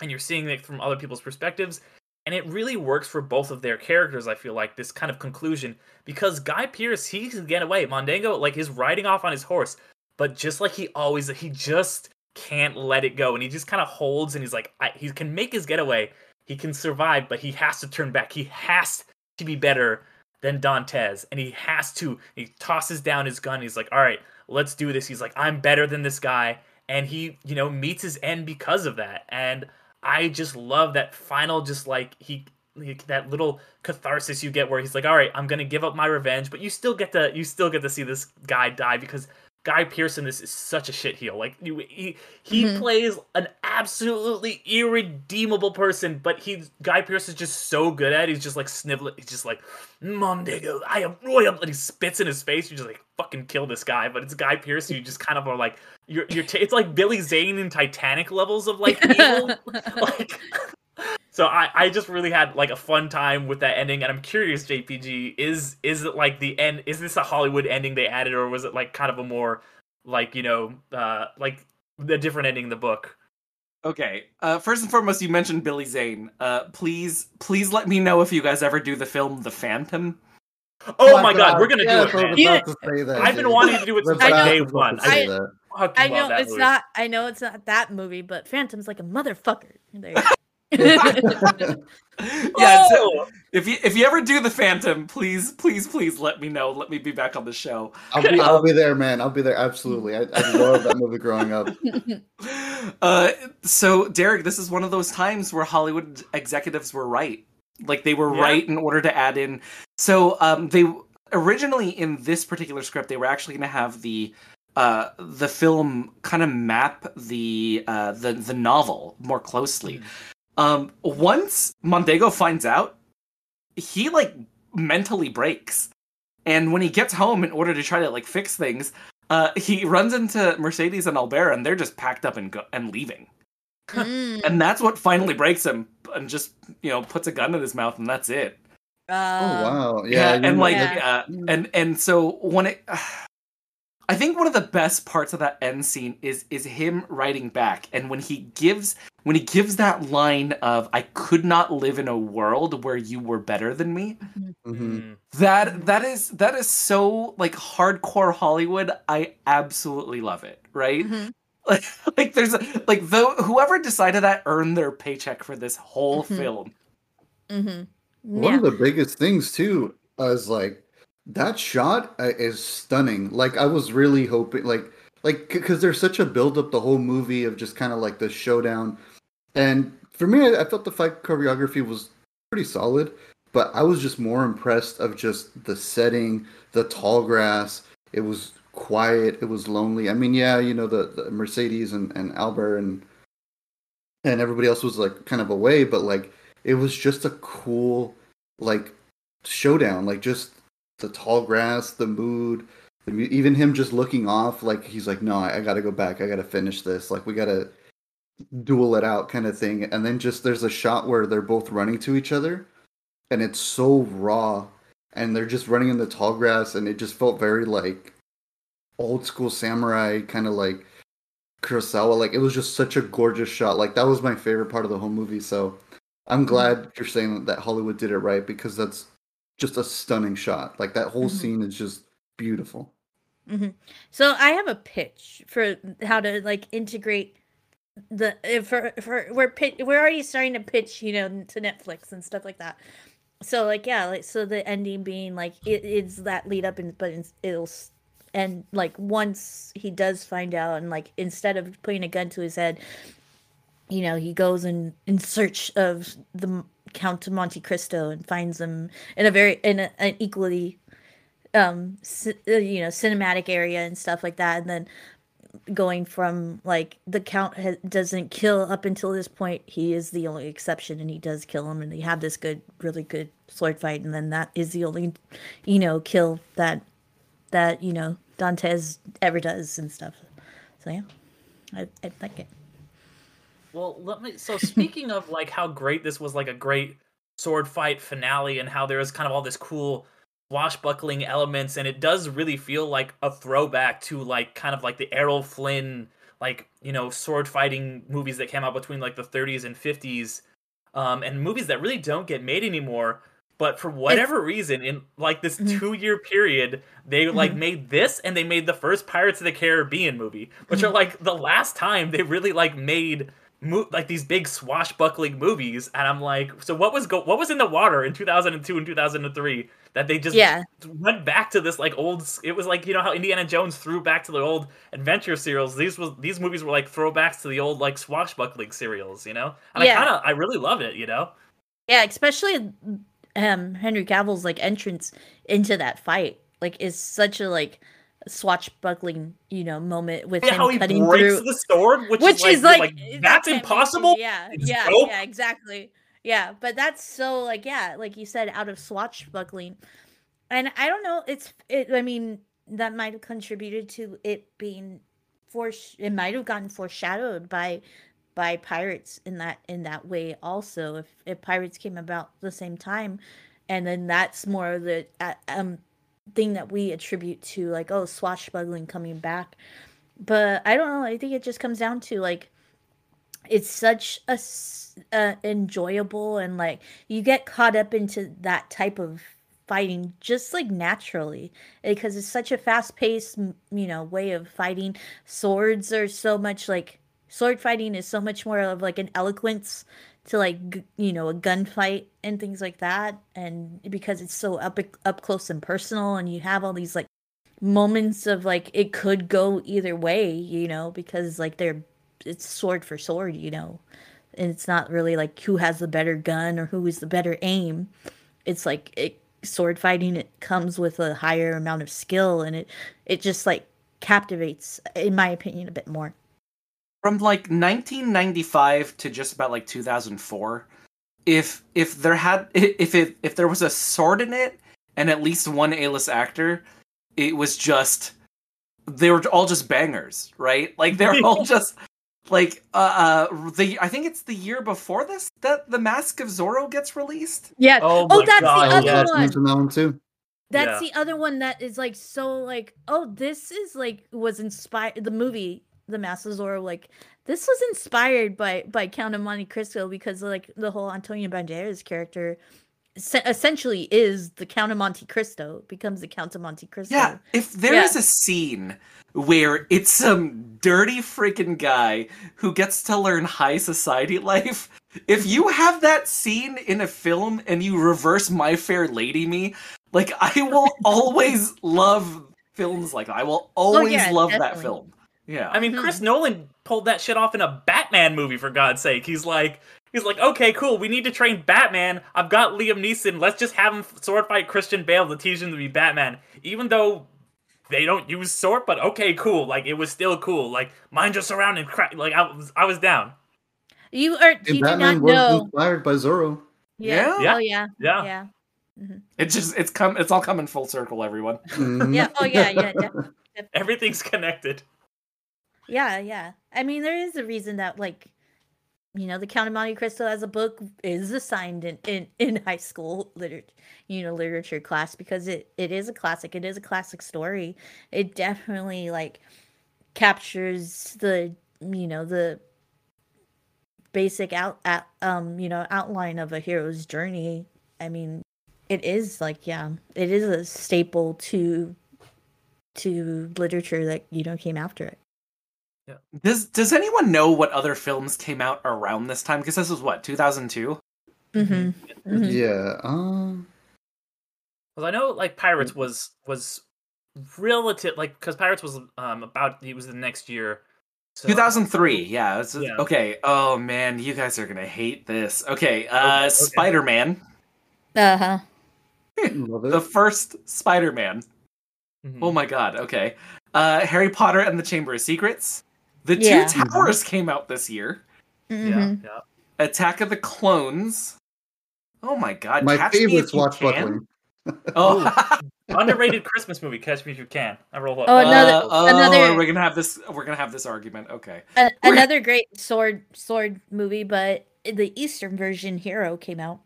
and you're seeing it from other people's perspectives. And it really works for both of their characters. I feel like this kind of conclusion because Guy Pearce he can get away. Mondango like is riding off on his horse, but just like he always he just can't let it go, and he just kind of holds and he's like I, he can make his getaway he can survive, but he has to turn back. He has to be better than Dantes, and he has to. He tosses down his gun. He's like, "All right, let's do this." He's like, "I'm better than this guy," and he, you know, meets his end because of that. And I just love that final, just like he, that little catharsis you get where he's like, "All right, I'm gonna give up my revenge," but you still get to, you still get to see this guy die because Guy Pearson, this is such a shit heel. Like he he Mhm. plays an absolutely irredeemable person, but he's Guy Pearson is just so good at. it. He's just like sniveling. He's just like Mondego, I am royal, and he spits in his face. You just like fucking kill this guy. But it's Guy Pearson. You just kind of are like you're you're. T- it's like Billy Zane in Titanic levels of like evil. like so I, I just really had like a fun time with that ending and i'm curious jpg is is it like the end is this a hollywood ending they added or was it like kind of a more like you know uh like the different ending in the book Okay. Uh, first and foremost, you mentioned Billy Zane. Uh, please, please let me know if you guys ever do the film The Phantom. oh my god, we're gonna yeah, do it Man. To say that, I've been wanting to do it since like day one to i, I know it's movie. not. I know it's not that movie, but Phantom's like a motherfucker. There you go. yeah. So Oh! if you if you ever do the Phantom, please, please, please let me know. Let me be back on the show. I'll be, I'll be there, man. I'll be there. Absolutely. I, I love that movie growing up. Uh, so Derek, this is one of those times where Hollywood executives were right. Like they were Yeah. right in order to add in. So um, they originally in this particular script they were actually going to have the uh the film kind of map the uh the the novel more closely. Um, once Mondego finds out, he like mentally breaks, and when he gets home in order to try to like fix things, uh, he runs into Mercedes and Albert, and they're just packed up and go- and leaving. Mm, And that's what finally breaks him, and just you know puts a gun in his mouth, and that's it. Oh uh, wow. Yeah, Yeah, and like, Yeah. uh, and and so when it, I think one of the best parts of that end scene is is him writing back, and when he gives when he gives that line of "I could not live in a world where you were better than me." Mhm. Mm. That that is that is so like hardcore Hollywood. I absolutely love it. Right? mhm. Like, like there's a, like though whoever decided that earned their paycheck for this whole Mhm. film. Mhm. One of the biggest things too is like that shot uh, is stunning. Like I was really hoping, like, like because there's such a build up the whole movie of just kind of like the showdown, and for me, I, felt the fight choreography was pretty solid, but I was just more impressed of just the setting, the tall grass. It was quiet. It was lonely. I mean, yeah, you know the, the Mercedes and and Albert and and everybody else was like kind of away, but like it was just a cool like showdown like just the tall grass the mood the even him just looking off like he's like no I, I gotta go back. I gotta finish this. Like we gotta duel it out kind of thing. And then just there's a shot where they're both running to each other and it's so raw and they're just running in the tall grass and it just felt very like old school samurai kind of like kurosawa. Like it was just such a gorgeous shot. Like that was my favorite part of the whole movie. So I'm mm-hmm. glad you're saying that Hollywood did it right because that's just a stunning shot. Like that whole Mhm. scene is just beautiful. So I have a pitch for how to like integrate the for for we're pit, we're already starting to pitch you know to Netflix and stuff like that. So like yeah like so the ending being like it is that lead up and but it's, it'll and like once he does find out and like instead of putting a gun to his head, you know he goes in in search of the Count of Monte Cristo and finds him in a very in a, an equally um uh, you know cinematic area and stuff like that. And then going from like the count ha- doesn't kill up until this point he is the only exception and he does kill him and they have this good really good sword fight. And then that is the only you know kill that that you know dantes ever does and stuff. So yeah. I, I like it Well, let me. So speaking of like how great this was, like a great sword fight finale, and how there is kind of all this cool swashbuckling elements, and it does really feel like a throwback to like kind of like the Errol Flynn, like you know, sword fighting movies that came out between like the 30s and 50s, um, and movies that really don't get made anymore. But for whatever reason, in like this Mhm. two year period, they like Mhm. made this and they made the first Pirates of the Caribbean movie, which are Mhm. like the last time they really like made mo- like these big swashbuckling movies. And I'm like, so what was go what was in the water in 2002 and 2003 that they just yeah went back to this like old it was like you know how Indiana Jones threw back to the old adventure serials these was these movies were like throwbacks to the old like swashbuckling serials you know and Yeah. I kind of I really love it you know yeah especially um henry cavill's like entrance into that fight like is such a like swashbuckling, you know, moment with Yeah, him how he cutting breaks through the sword, which, which is like, is like, you're that's impossible. Yeah, It's yeah, dope. yeah, exactly. Yeah, but that's so like yeah, like you said, out of swashbuckling, and I don't know. It's it. I mean, that might have contributed to it being force. It might have gotten foreshadowed by by pirates in that in that way also. If if pirates came about the same time, and then that's more of the uh, um thing that we attribute to like oh swashbuckling coming back. But I don't know. I think it just comes down to like it's such a uh, enjoyable and like you get caught up into that type of fighting just like naturally because it's such a fast-paced you know way of fighting swords are so much like sword fighting is so much more of like an eloquence to like you know a gunfight and things like that and because it's so up up close and personal and you have all these like moments of like it could go either way you know because like they're it's sword for sword you know and it's not really like who has the better gun or who is the better aim. It's like it sword fighting it comes with a higher amount of skill and it it just like captivates in my opinion a bit more from like 1995 to just about like 2004 if if there had if it if there was a sword in it and at least one a-list actor it was just they were all just bangers right like they're all just like uh, uh the i think it's the year before this that the mask of zorro gets released yeah Oh oh that's God, the other yes. one mention that one too. That's Yeah. the other one that is like so like oh this is like was inspired the movie The of Zorro like this was inspired by by Count of Monte Cristo because like the whole Antonio Banderas character se- essentially is the Count of Monte Cristo becomes the Count of Monte Cristo. Yeah, if there is Yeah. a scene where it's some dirty freaking guy who gets to learn high society life, if you have that scene in a film and you reverse My Fair Lady Me, like I will always love films like that. I will oh, always Oh, yeah, love that film. Yeah. I mean. Chris Nolan pulled that shit off in a Batman movie for God's sake. He's like, he's like, okay, cool. We need to train Batman. I've got Liam Neeson. Let's just have him sword fight Christian Bale to teach him to be Batman. Even though they don't use sword, but okay, cool. Like it was still cool. Like mind your surroundings. Cra- like I was, I was down. You are you do Batman not was know. inspired by Zorro. Yeah. Yeah. Oh yeah. Yeah. Yeah. it's just it's come it's all coming full circle, everyone. Mhm. Yeah. Oh yeah. Yeah. def- Everything's connected. Yeah, yeah. I mean, there is a reason that, like, you know, the Count of Monte Cristo as a book is assigned in in, in high school literature, you know, literature class because it it is a classic. It is a classic story. It definitely like captures the you know the basic out, out um you know outline of a hero's journey. I mean, it is like yeah, it is a staple to to literature that you know came after it. Does does anyone know what other films came out around this time? Because this was what, 2002? Mm-hmm. Mhm. Yeah. Um. Because I know like Pirates was was relative like because Pirates was um about it was the next year. So 2003 yeah, it's, Yeah. okay oh man you guys are gonna hate this okay uh okay. spider-man Uh huh. The first spider-man Mhm. oh my god okay uh harry potter and the chamber of secrets the Yeah. two towers came out this year yeah, Mhm. yeah. attack of the clones oh my god My Catch Me favorite If You oh Underrated Christmas movie. Catch me if you can. I roll up. Oh, another- Uh, oh, another- we're gonna have this we're gonna have this argument okay A- another great sword sword movie, but the Eastern version Hero came out.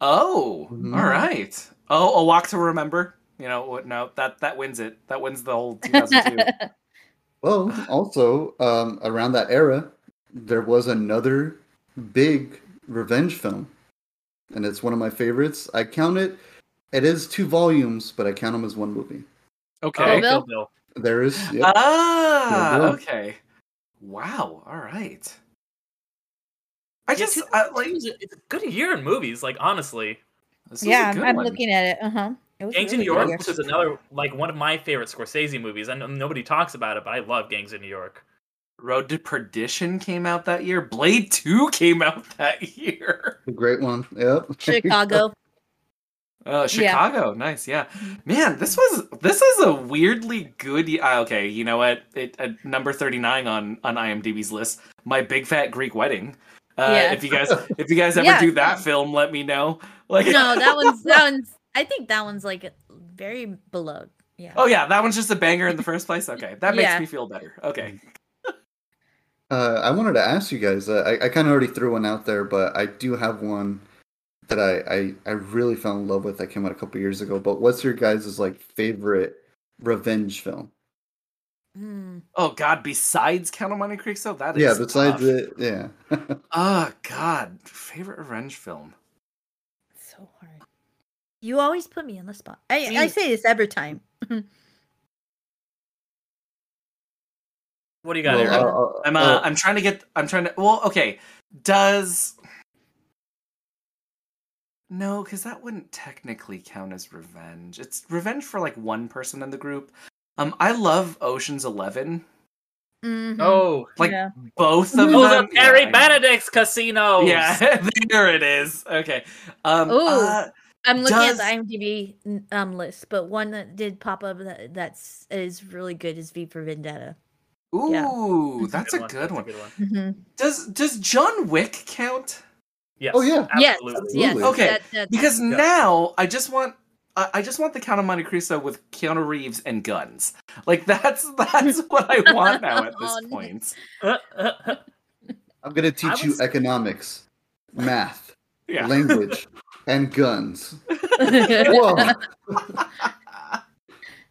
Oh, Mhm. all right. Oh, a walk to remember. You know what? No, that that wins it. That wins the whole 2002. Well, also um, around that era, there was another big revenge film, and it's one of my favorites. I count it. It is two volumes, but I count them as one movie. okay. Kill Oh, Bill? There is. Yep. Ah, Kill Bill. okay. Wow. All right. I Yeah, just 2002 I, like it's a good year in movies. Like honestly, this yeah, a I'm, good I'm one. looking at it. Uh huh. Gangs of New York, which is another like one of my favorite Scorsese movies. I know nobody talks about it, but I love Gangs of New York. Road to Perdition came out that year. Blade Two came out that year. A great one. Yep. Chicago. Uh, Chicago, nice, yeah. Man, this was this is a weirdly good. Uh, okay, you know what? It uh, number thirty nine on on IMDb's list. My big fat Greek wedding. Uh, Yeah. If you guys if you guys ever Yeah. do that film, let me know. Like, no, that one's that one's. I think that one's like very below. Yeah. oh yeah, that one's just a banger in the first place. Okay, that makes Yeah. me feel better. Okay, Uh, I wanted to ask you guys. Uh, I, I kind of already threw one out there, but I do have one that I, I I really fell in love with. That came out a couple years ago. But what's your guys' like favorite revenge film? Hmm. Oh God! Besides Count on Monte Cristo, that is yeah, besides tough. it, yeah. Oh God! Favorite revenge film? So hard. You always put me on the spot. I, I say this every time. What do you got Well, there? uh, I'm uh, uh, I'm trying to get. I'm trying to. Well, okay. Does no, because that wouldn't technically count as revenge. It's revenge for like one person in the group. Um, I love Ocean's Eleven. Mhm. oh, Like Yeah. both of oh, them. the Terry yeah, Benedict's casino. Yeah, there it is. Okay. Um, Ooh. uh, I'm looking Does- at the IMDb um list, but one that did pop up that that's is really good is V for Vendetta. Yeah. ooh, that's a good That's one. good one. Mm-hmm. Does does John Wick count? Yes. Oh, yeah. Yes, Absolutely. yes. Absolutely. Okay, that- that- Because Yeah. now I just want I I just want the Count of Monte Cristo with Keanu Reeves and guns. Like that's that's what I want now at this point. I'm gonna teach you economics, math, Yeah. language, and guns. Whoa!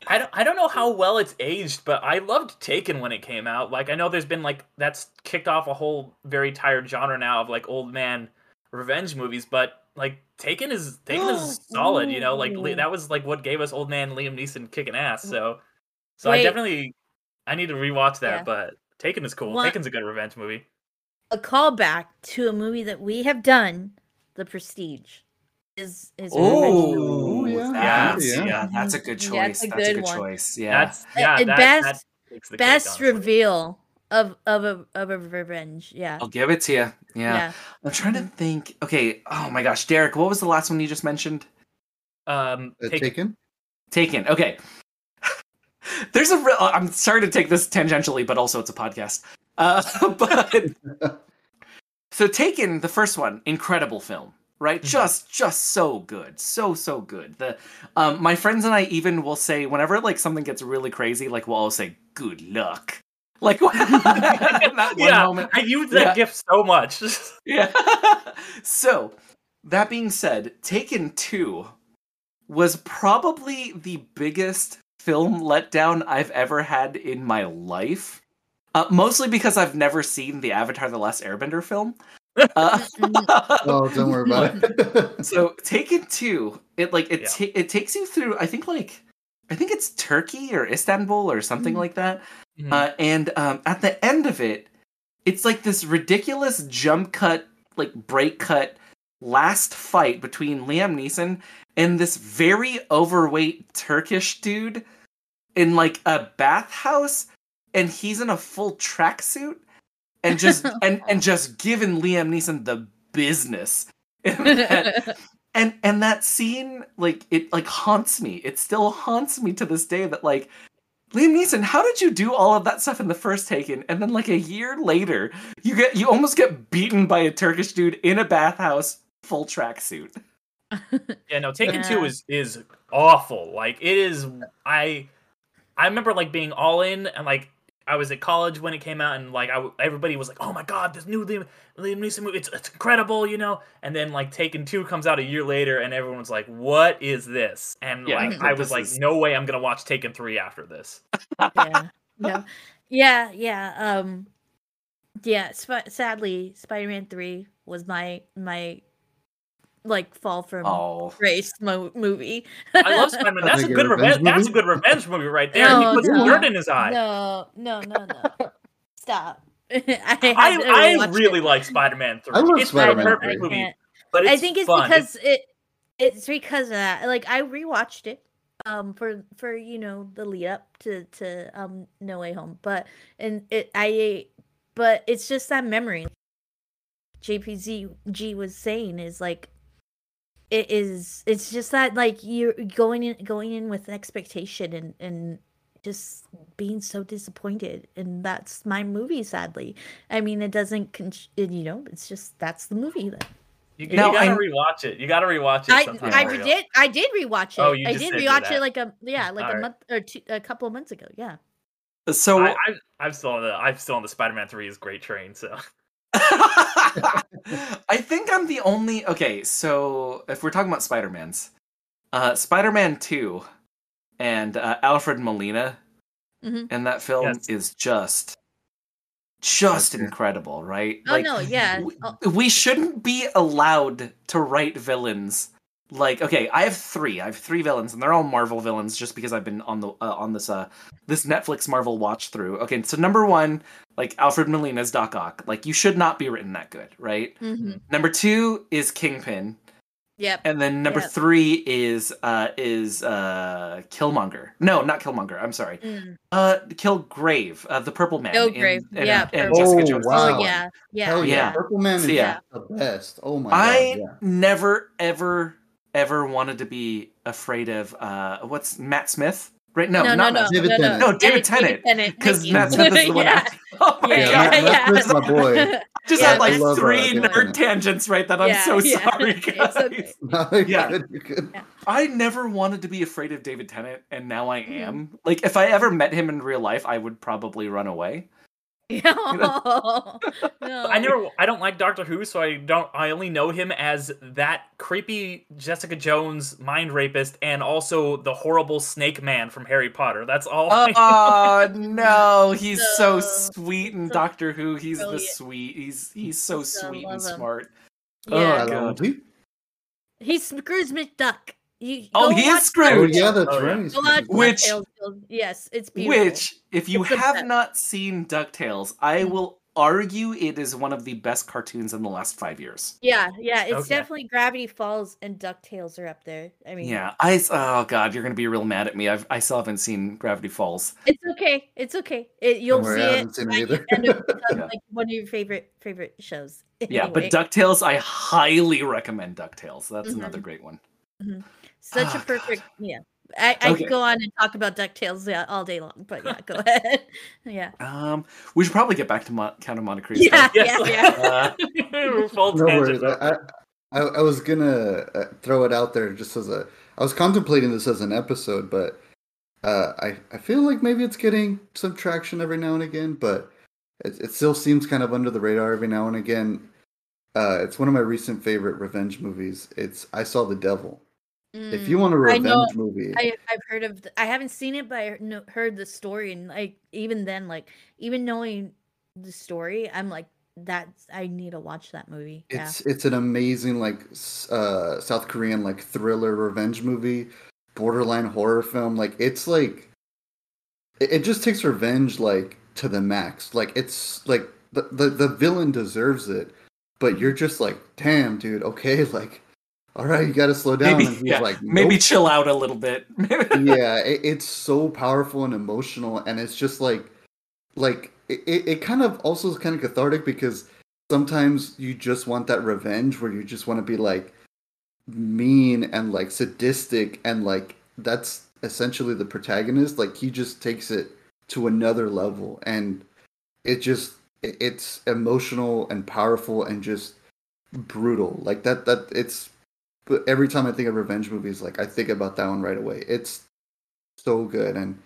I don't, I don't know how well it's aged, but I loved Taken when it came out. Like I know there's been like that's kicked off a whole very tired genre now of like old man revenge movies, but like Taken is Taken is solid, you know. Like that was like what gave us old man Liam Neeson kicking ass. So so I definitely I need to rewatch that, Yeah. but Taken is cool. What- Taken's a good revenge movie. a callback to a movie that we have done, The Prestige. Is is a revenge movie. Ooh, yeah. That's, Yeah. yeah. that's a good choice. Yeah, it's a that's a good good one. choice. Yeah. That's yeah, that, best- that takes cake, Best reveal of of a of a revenge. Yeah. I'll give it to you. Yeah. Yeah. I'm trying to think. Okay. Oh my gosh, Derek, what was the last one you just mentioned? Um, Uh, Taken. taken? Taken. Okay. There's a real. I'm sorry to take this tangentially, but also it's a podcast. Uh, but so Taken, the first one, incredible film, right? Just, just so good, so so good. The um, my friends and I even will say whenever like something gets really crazy, like we'll all say "good luck," like that one yeah, moment. I use that Yeah. gift so much. Yeah. so, that being said, Taken 2 was probably the biggest film letdown I've ever had in my life. Uh, mostly because I've never seen the Avatar The Last Airbender film. Uh, Oh, don't worry about it. so Taken 2, it like it Yeah. ta- it takes you through I think like I think it's Turkey or Istanbul or something Mhm. like that. Mhm. Uh, and um, at the end of it, it's like this ridiculous jump cut, like break cut last fight between Liam Neeson and this very overweight Turkish dude in like a bathhouse, and he's in a full tracksuit and just and and just giving Liam Neeson the business. and and and that scene like it like haunts me it still haunts me to this day that like liam neeson how did you do all of that stuff in the first taken and then like a year later you get you almost get beaten by a turkish dude in a bathhouse full tracksuit Yeah, no, Taken Yeah. Two is is awful. Like it is. I I remember like being all in and like I was at college when it came out and like I w- everybody was like, oh my god, this new Liam, Liam Neeson movie, it's it's incredible, you know. And then like Taken Two comes out a year later and everyone's like, what is this? And Yeah, like I was like, is- no way, I'm gonna watch Taken Three after this. yeah. No. Yeah, yeah. Um yeah, sp- sadly Spider-Man 3 was my my like fall from oh grace mo- movie. I love Spider Man. That's a a good revenge revenge. That's a movie? good revenge movie right there. No, he puts no. dirt in his eye. No, no, no, no. Stop. I, I, I really it. like Spider Man Three. I love it's Spider-Man not a perfect 3. movie, but it's I think it's fun. because it it's because of that. Like I rewatched it um for for you know the lead up to to um No Way Home, but and it I but it's just that memory. JPZ G was saying is like it is it's just that like you're going in going in with expectation and and just being so disappointed and that's my movie sadly i mean it doesn't con- it, you know it's just that's the movie that You, you No, gotta I- rewatch it. You gotta rewatch it. I, sometime, I Mario. did I did rewatch it. Oh, you I did said do rewatch it like a yeah like a Alright. month or two a couple of months ago. Yeah. So I, I, I'm still on the I'm still on the Spider-Man Three is great train. So I think I'm the only. Okay, so if we're talking about Spider Man's, uh, Spider Man Two, and uh, Alfred Molina Mhm. in that film Yes. is just, just Okay. incredible, right? Oh no, yeah. w- Oh, we shouldn't be allowed to write villains like okay i have three i have three villains and they're all marvel villains just because i've been on the uh, on this uh this netflix marvel watch through okay so number one like alfred molina's doc ock like you should not be written that good right mhm. number two is kingpin Yep. and then number Yep. three is uh is uh killmonger no not killmonger i'm sorry Mm. uh killgrave uh the purple man in- Killgrave, in- yeah, in Purple. jessica Oh, jones wow. Oh yeah. Yeah. Hell yeah. Yeah. Purple Man is So, yeah. the best. Oh my I god. Yeah. never ever ever wanted to be afraid of uh what's Matt Smith? Right? No, No, no, not no, Matt David no, no. Tennant. No, David Tennant, Tennant. because. Matt Smith is the one. yeah. Oh my Yeah, god! Matt- Matt yeah. Smith's my boy. Just Yeah, had like I uh, three David nerd Tennant. tangents right that I'm Yeah, so yeah. sorry, guys. okay. No, Yeah. good, you're good. I never wanted to be afraid of David Tennant, and now I Mm-hmm. am. Like, if I ever met him in real life, I would probably run away. No. no. I never I don't like Doctor Who, so I don't I only know him as that creepy Jessica Jones mind rapist and also the horrible Snake Man from Harry Potter. That's all. I know. Oh no, he's so No. sweet in So Doctor Who. He's the sweet. He's he's so So sweet and him. smart. Yeah. Oh, God. love you. He's Scrooge McDuck. You Oh, he is watch Oh Scrooge. yeah, that's Oh, right. Go watch Which- DuckTales. Yes, it's beautiful. Which, if you It's have not seen DuckTales, I will argue it is one of the best cartoons in the last five years. Yeah, yeah, it's Okay. definitely Gravity Falls and DuckTales are up there. I mean, Yeah, I Oh God, you're gonna be real mad at me. I've, I still haven't seen Gravity Falls. it's okay. It's okay. It, you'll worry, see I it. haven't seen it either. end of Yeah. like one of your favorite favorite shows. Yeah, but DuckTales, I highly recommend DuckTales. That's Mhm. another great one. Such Oh, a God. perfect. Yeah, I, I Okay. could go on and talk about Ducktales yeah, all day long, but yeah, go ahead. Yeah, Um, we should probably get back to Mon- Count of Monte Cristo. yeah, Yes. yeah, yeah. Uh, No worries. I, I, I I was gonna uh, throw it out there just as a. I was contemplating this as an episode, but uh, I I feel like maybe it's getting some traction every now and again, but it, it still seems kind of under the radar every now and again. Uh, it's one of my recent favorite revenge movies. It's I Saw the Devil. If you Mm, want a revenge know. movie, I, I've heard of. The, I haven't seen it, but I heard the story, and like even then, like even knowing the story, I'm like, that's I need to watch that movie. Yeah. It's it's an amazing like uh South Korean like thriller revenge movie, borderline horror film. Like it's like it, it just takes revenge like to the max. Like it's like the, the the villain deserves it, but you're just like, damn, dude. Okay, like, all right, you got to slow down. maybe, and he's yeah, like, maybe chill out a little bit. yeah, it, it's so powerful and emotional, and it's just like, like it, it, it kind of also is kind of cathartic because sometimes you just want that revenge where you just want to be like mean and like sadistic and like that's essentially the protagonist. Like he just takes it to another level, and it just it, it's emotional and powerful and just brutal. Like that that it's but every time I think of revenge movies, like I think about that one right away. It's so good, and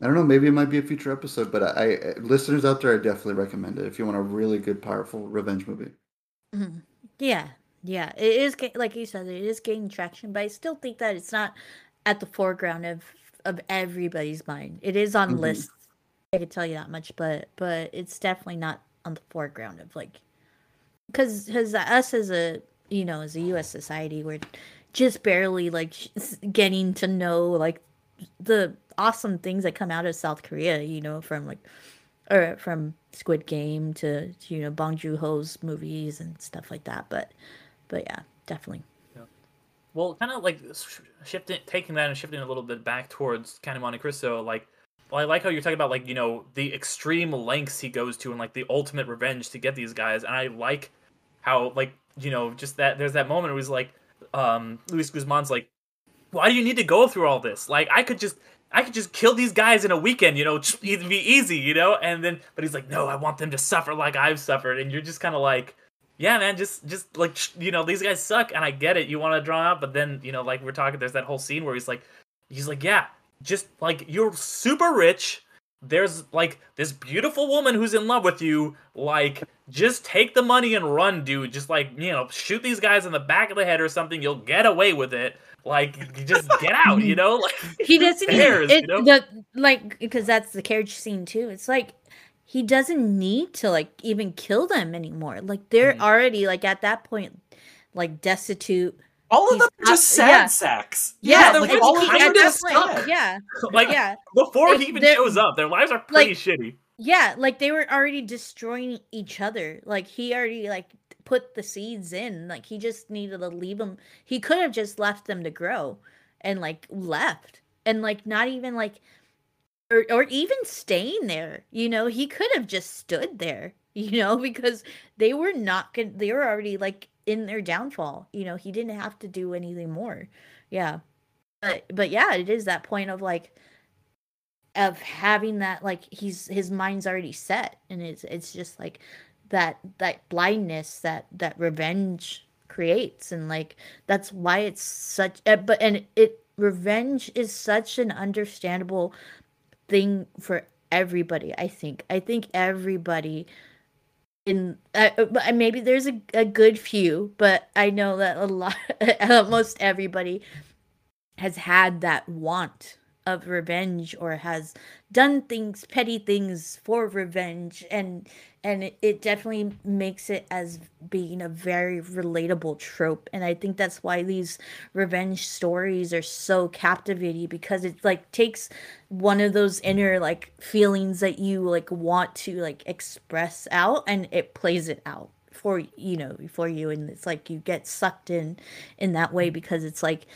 I don't know, maybe it might be a future episode, but I, I listeners out there, I definitely recommend it if you want a really good, powerful revenge movie. Mhm. Yeah, yeah. It is like you said, it is gaining traction, but I still think that it's not at the foreground of of everybody's mind. It is on Mhm. lists. I can tell you that much, but but it's definitely not on the foreground of like because because us as a you know as a U.S. society, we're just barely like getting to know like the awesome things that come out of South Korea. You know, from like or from Squid Game to you know Bong Joon Ho's movies and stuff like that. But but yeah, definitely. Well, kind of like shifting, taking that and shifting a little bit back towards kind of Monte Cristo. Like, well, I like how you're talking about like you know the extreme lengths he goes to and like the ultimate revenge to get these guys. And I like how like you know just that there's that moment where he's like um Luis Guzman's like, why do you need to go through all this? Like I could just I could just kill these guys in a weekend, you know, it'd be easy, you know. And then, but he's like, no, I want them to suffer like I've suffered, and you're just kind of like, yeah, man, just just like you know, these guys suck, and I get it. You want to draw out, but then you know, like we're talking, there's that whole scene where he's like, he's like, yeah, just like you're super rich. There's like this beautiful woman who's in love with you. Like, just take the money and run, dude. Just like you know, shoot these guys in the back of the head or something. You'll get away with it. Like, just get out, you know. Like he doesn't Bears, even, you know? the like because that's the carriage scene too it's like he doesn't need to like even kill them anymore like they're Mhm. already like at that point like destitute All of them are just sad yeah. sacks. yeah, they're like, all he- of them at just point, yeah like yeah. before he even shows up, their lives are pretty like- shitty. yeah like they were already destroying each other. Like he already like put the seeds in. Like he just needed to leave them he could have just left them to grow and like left. And like not even like or, or even staying there you know? He could have just stood there you know? Because they were not gonna they were already like in their downfall you know he didn't have to do anything more. Yeah. But but yeah it is that point of like of having that like he's his mind's already set and it's it's just like that that blindness that that revenge creates and like that's why it's such uh, but and it revenge is such an understandable thing for everybody i think. I think everybody in uh, uh, maybe there's a, a good few but i know that a lot almost everybody has had that want of revenge or has done things petty things for revenge. And and it, it definitely makes it as being a very relatable trope. And i think that's why these revenge stories are so captivating because it like takes one of those inner like feelings that you like want to like express out and it plays it out for you know for you. And it's like you get sucked in in that way because it's like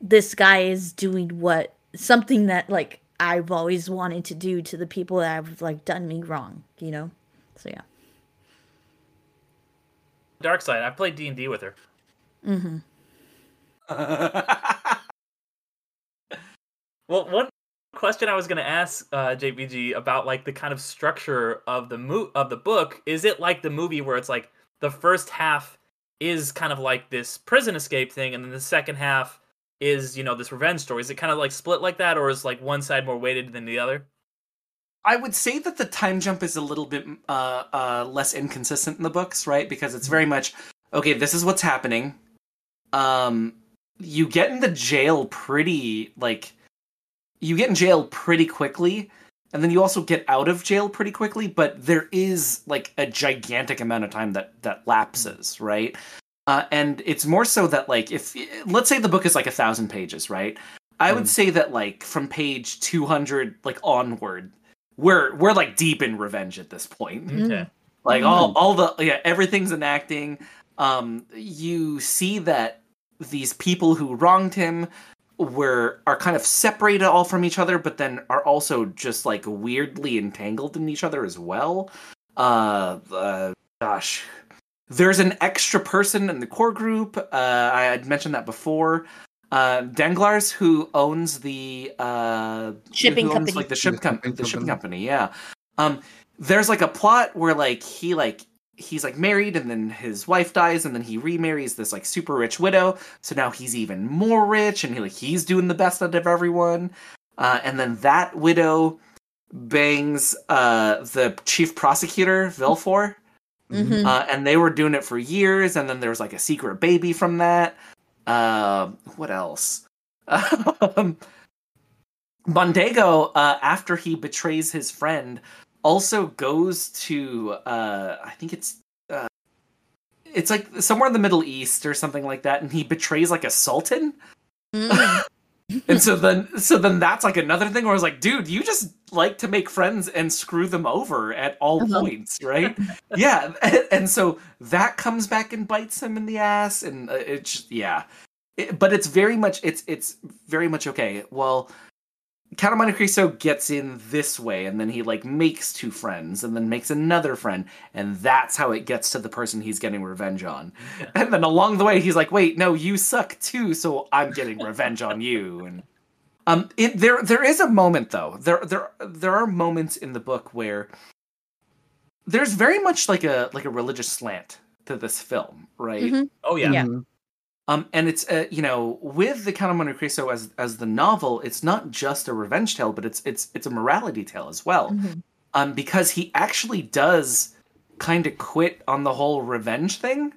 this guy is doing what something that like I've always wanted to do to the people that have like done me wrong, you know? So yeah. Dark side. I played D and D with her. Mm-hmm. Well, one question I was gonna ask uh, JPG about like the kind of structure of the mo- of the book is it like the movie where it's like the first half is kind of like this prison escape thing, and then the second half is you know this revenge story. Is it kind of like split like that, or is like one side more weighted than the other? I would say that the time jump is a little bit uh, uh, less inconsistent in the books, right? Because it's very much okay. This is what's happening. Um, you get in the jail pretty like you get in jail pretty quickly, and then you also get out of jail pretty quickly. But there is like a gigantic amount of time that that lapses, right? Uh, and it's more so that like if let's say the book is like a thousand pages, right? I would Mm. say that like from page two hundred like onward, we're we're like deep in revenge at this point. Okay. Like all all the yeah everything's enacting. Um, you see that these people who wronged him were are kind of separated all from each other, but then are also just like weirdly entangled in each other as well. Uh, uh gosh, there's an extra person in the core group. Uh, I had mentioned that before. Uh, Danglars, who owns the uh, Shipping owns, company. like the ship The com- the shipping company. company. Yeah. Um, there's like a plot where like he like he's like married and then his wife dies and then he remarries this like super rich widow so now he's even more rich and he like he's doing the best out of everyone uh, and then that widow bangs uh the chief prosecutor Villefort Mhm. uh, and they were doing it for years and then there was like a secret baby from that uh, what else Mondego, uh, after he betrays his friend, also goes to uh, I think it's uh, it's like somewhere in the Middle East or something like that, and he betrays like a sultan. Mm. and so then so then that's like another thing where I was like, dude, you just like to make friends and screw them over at all Uh-huh. points, right? yeah, and, so that comes back and bites him in the ass, and uh, it's yeah, It- but it's very much it's it's very much okay. Well, Count of Monte Cristo gets in this way, and then he like makes two friends, and then makes another friend, and that's how it gets to the person he's getting revenge on. And then along the way, he's like, "Wait, no, you suck too, so I'm getting revenge on you." And um, it, there there is a moment though. There there there are moments in the book where there's very much like a like a religious slant to this film, right? Mhm. Oh yeah. Yeah. Um, and it's uh, you know with the Count of Monte Cristo as as the novel, it's not just a revenge tale, but it's it's it's a morality tale as well. Mhm. Um, because he actually does kind of quit on the whole revenge thing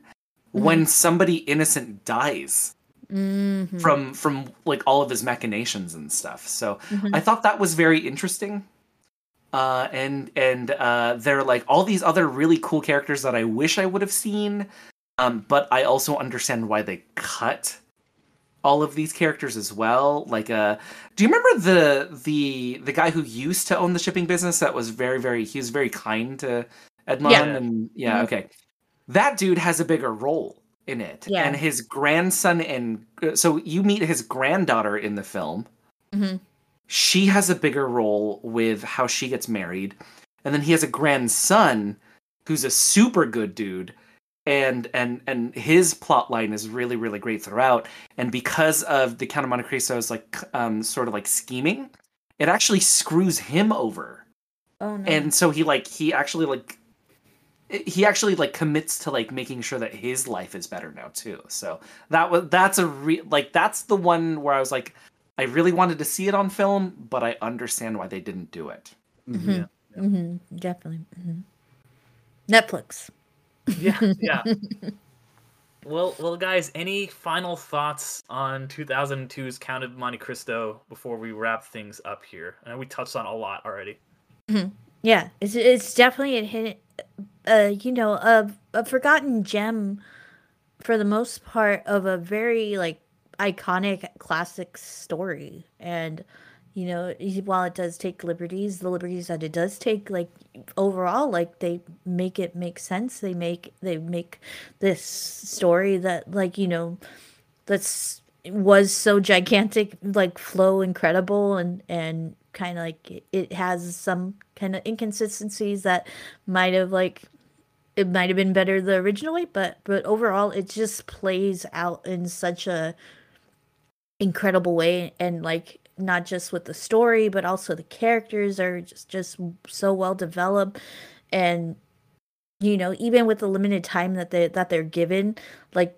when somebody innocent dies Mhm. from from like all of his machinations and stuff. So Mhm. I thought that was very interesting. Uh, and and uh, there are like all these other really cool characters that I wish I would have seen. Um, but I also understand why they cut all of these characters as well. Like, uh, do you remember the the the guy who used to own the shipping business that was very very he was very kind to Edmond Yeah. and yeah Mhm. okay, that dude has a bigger role in it, Yeah. and his grandson and so you meet his granddaughter in the film Mhm. she has a bigger role with how she gets married and then he has a grandson who's a super good dude and and and his plot line is really really great throughout and because of the count of monte cristo's like um sort of like scheming it actually screws him over Oh no. and so he like he actually like he actually like commits to like making sure that his life is better now too so that was that's a re- like that's the one where i was like i really wanted to see it on film but i understand why they didn't do it Mhm. Mhm. Definitely. Mhm. Netflix. Yeah, yeah. Well, well, guys, any final thoughts on 2002's Count of Monte Cristo before we wrap things up here? I know we touched on a lot already. Yeah, it's it's definitely a hit. Uh, you know, a a forgotten gem, for the most part, of a very like iconic classic story. And you know, while it does take liberties, the liberties that it does take, like overall, like they make it make sense. They make they make this story that like you know, that's was so gigantic, like flow incredible and and kind of like it- has some kind of inconsistencies that might have like it might have been better the originally, but but overall it just plays out in such a incredible way and like not just with the story but also the characters are just just so well developed. And you know even with the limited time that they that they're given like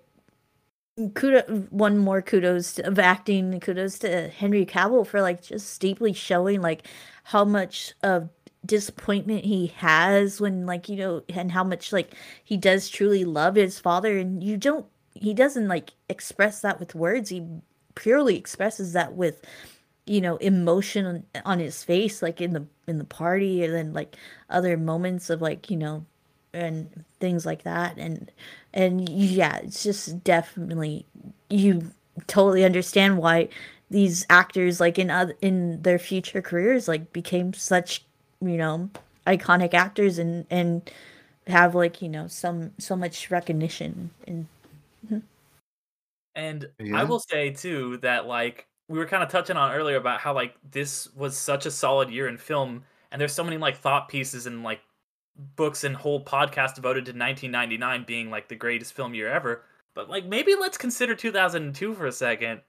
kudos one more kudos to, of acting kudos to henry cavill for like just deeply showing like how much of disappointment he has when like you know and how much like he does truly love his father. And you don't he doesn't like express that with words. He purely expresses that with you know emotion on, on his face like in the in the party and then like other moments of like you know and things like that and and yeah it's just definitely you totally understand why these actors like in other in their future careers like became such you know iconic actors and and have like you know some so much recognition hmm. and And Yeah. I will say too that like we were kind of touching on earlier about how like this was such a solid year in film, and there's so many like thought pieces and like books and whole podcast devoted to 1999 being like the greatest film year ever. But like maybe let's consider 2002 for a second.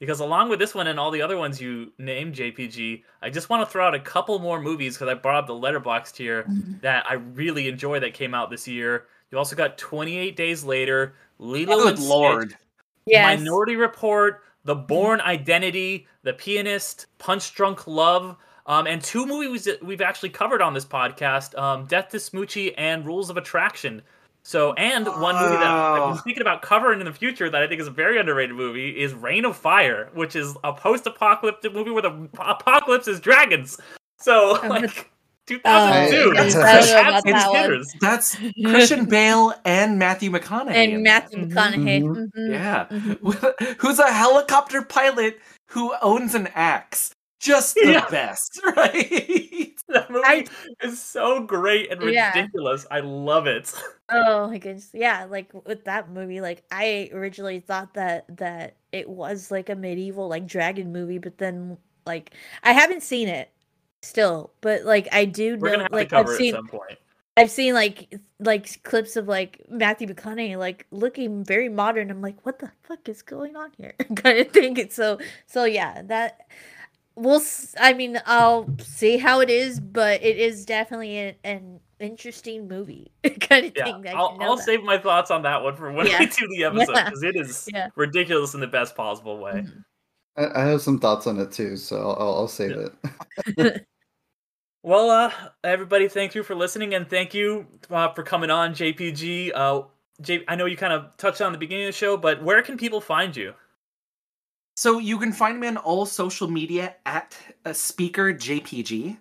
Because along with this one and all the other ones you named, JPG, I just want to throw out a couple more movies because I brought up the Letterboxd here mm-hmm. that I really enjoy that came out this year. You also got 28 Days Later, Lilo good and Stitch, lord yes Minority Report, The Bourne Identity, The Pianist, Punch Drunk Love, um, and two movies that we've actually covered on this podcast: um, Death to Smoochy and Rules of Attraction. So, and one movie that I've been thinking about covering in the future that I think is a very underrated movie is Reign of Fire, which is a post-apocalyptic movie where the apocalypse is dragons. So, like 2002, I- it's I don't know about it's that one. that's christian bale and matthew mcconaughey and matthew mcconaughey Mhm. mhm, Yeah. mhm. Who's a helicopter pilot who owns an axe. Just the Yeah. best, right? That movie I- is so great and Yeah. ridiculous. I love it. Oh my goodness. Yeah, like with that movie, like I originally thought that that it was like a medieval like dragon movie, but then Like I haven't seen it still, but like I do We're know gonna have like to cover I've seen at some point. I've seen like like clips of like Matthew McConaughey like looking very modern. I'm like, what the fuck is going on here? kind of thing. And so so yeah, that we'll. s- I mean, I'll see how it is, but it is definitely an, an interesting movie kind of Yeah, thing. that I I'll, I'll save my thoughts on that one for when Yeah. we do the episode Yeah. because it is Yeah. ridiculous in the best possible way. Mhm. I, I have some thoughts on it too, so I'll, I'll, I'll save it. Well, uh, everybody, thank you for listening, and thank you uh, for coming on, JPG. Uh, J- I know you kind of touched on the beginning of the show, but where can people find you? So you can find me on all social media at uh, Speaker JPG.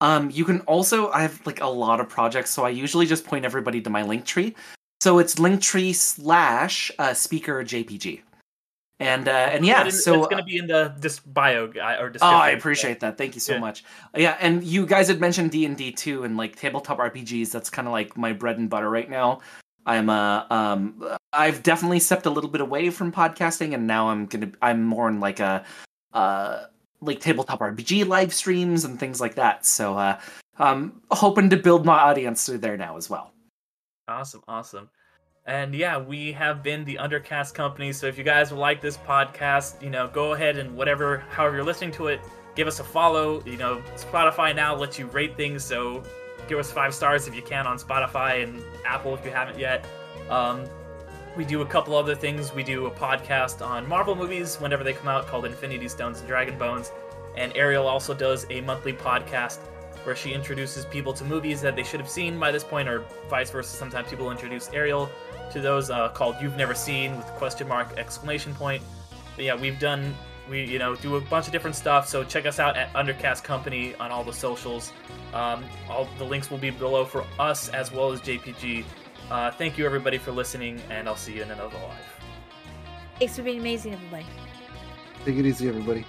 Um, you can also I have like a lot of projects, so I usually just point everybody to my link tree. So it's linktree slash uh, Speaker JPG. And uh, and yeah, so it's going to be in the dis- bio guy or Oh. I appreciate that. Thank you so Yeah. much. Yeah, and you guys had mentioned D and D too, and like tabletop RPGs. That's kind of like my bread and butter right now. I'm uh um I've definitely stepped a little bit away from podcasting, and now I'm gonna I'm more in like a uh like tabletop RPG live streams and things like that. So uh, I'm hoping to build my audience through there now as well. Awesome, awesome. And yeah, we have been the Undercast Company. So if you guys like this podcast, you know, go ahead and whatever, however you're listening to it, give us a follow. You know, Spotify now lets you rate things, so give us five stars if you can on Spotify and Apple if you haven't yet. Um, we do a couple other things. We do a podcast on Marvel movies whenever they come out called Infinity Stones and Dragon Bones. And Ariel also does a monthly podcast where she introduces people to movies that they should have seen by this point, or vice versa. Sometimes people introduce Ariel to those uh, called "You've Never Seen" with question mark exclamation point. But yeah, we've done we you know do a bunch of different stuff. So check us out at Undercast Company on all the socials. Um, all the links will be below for us as well as JPG. Uh, thank you everybody for listening, and I'll see you in another live. Thanks for being amazing, everybody. Take it easy, everybody.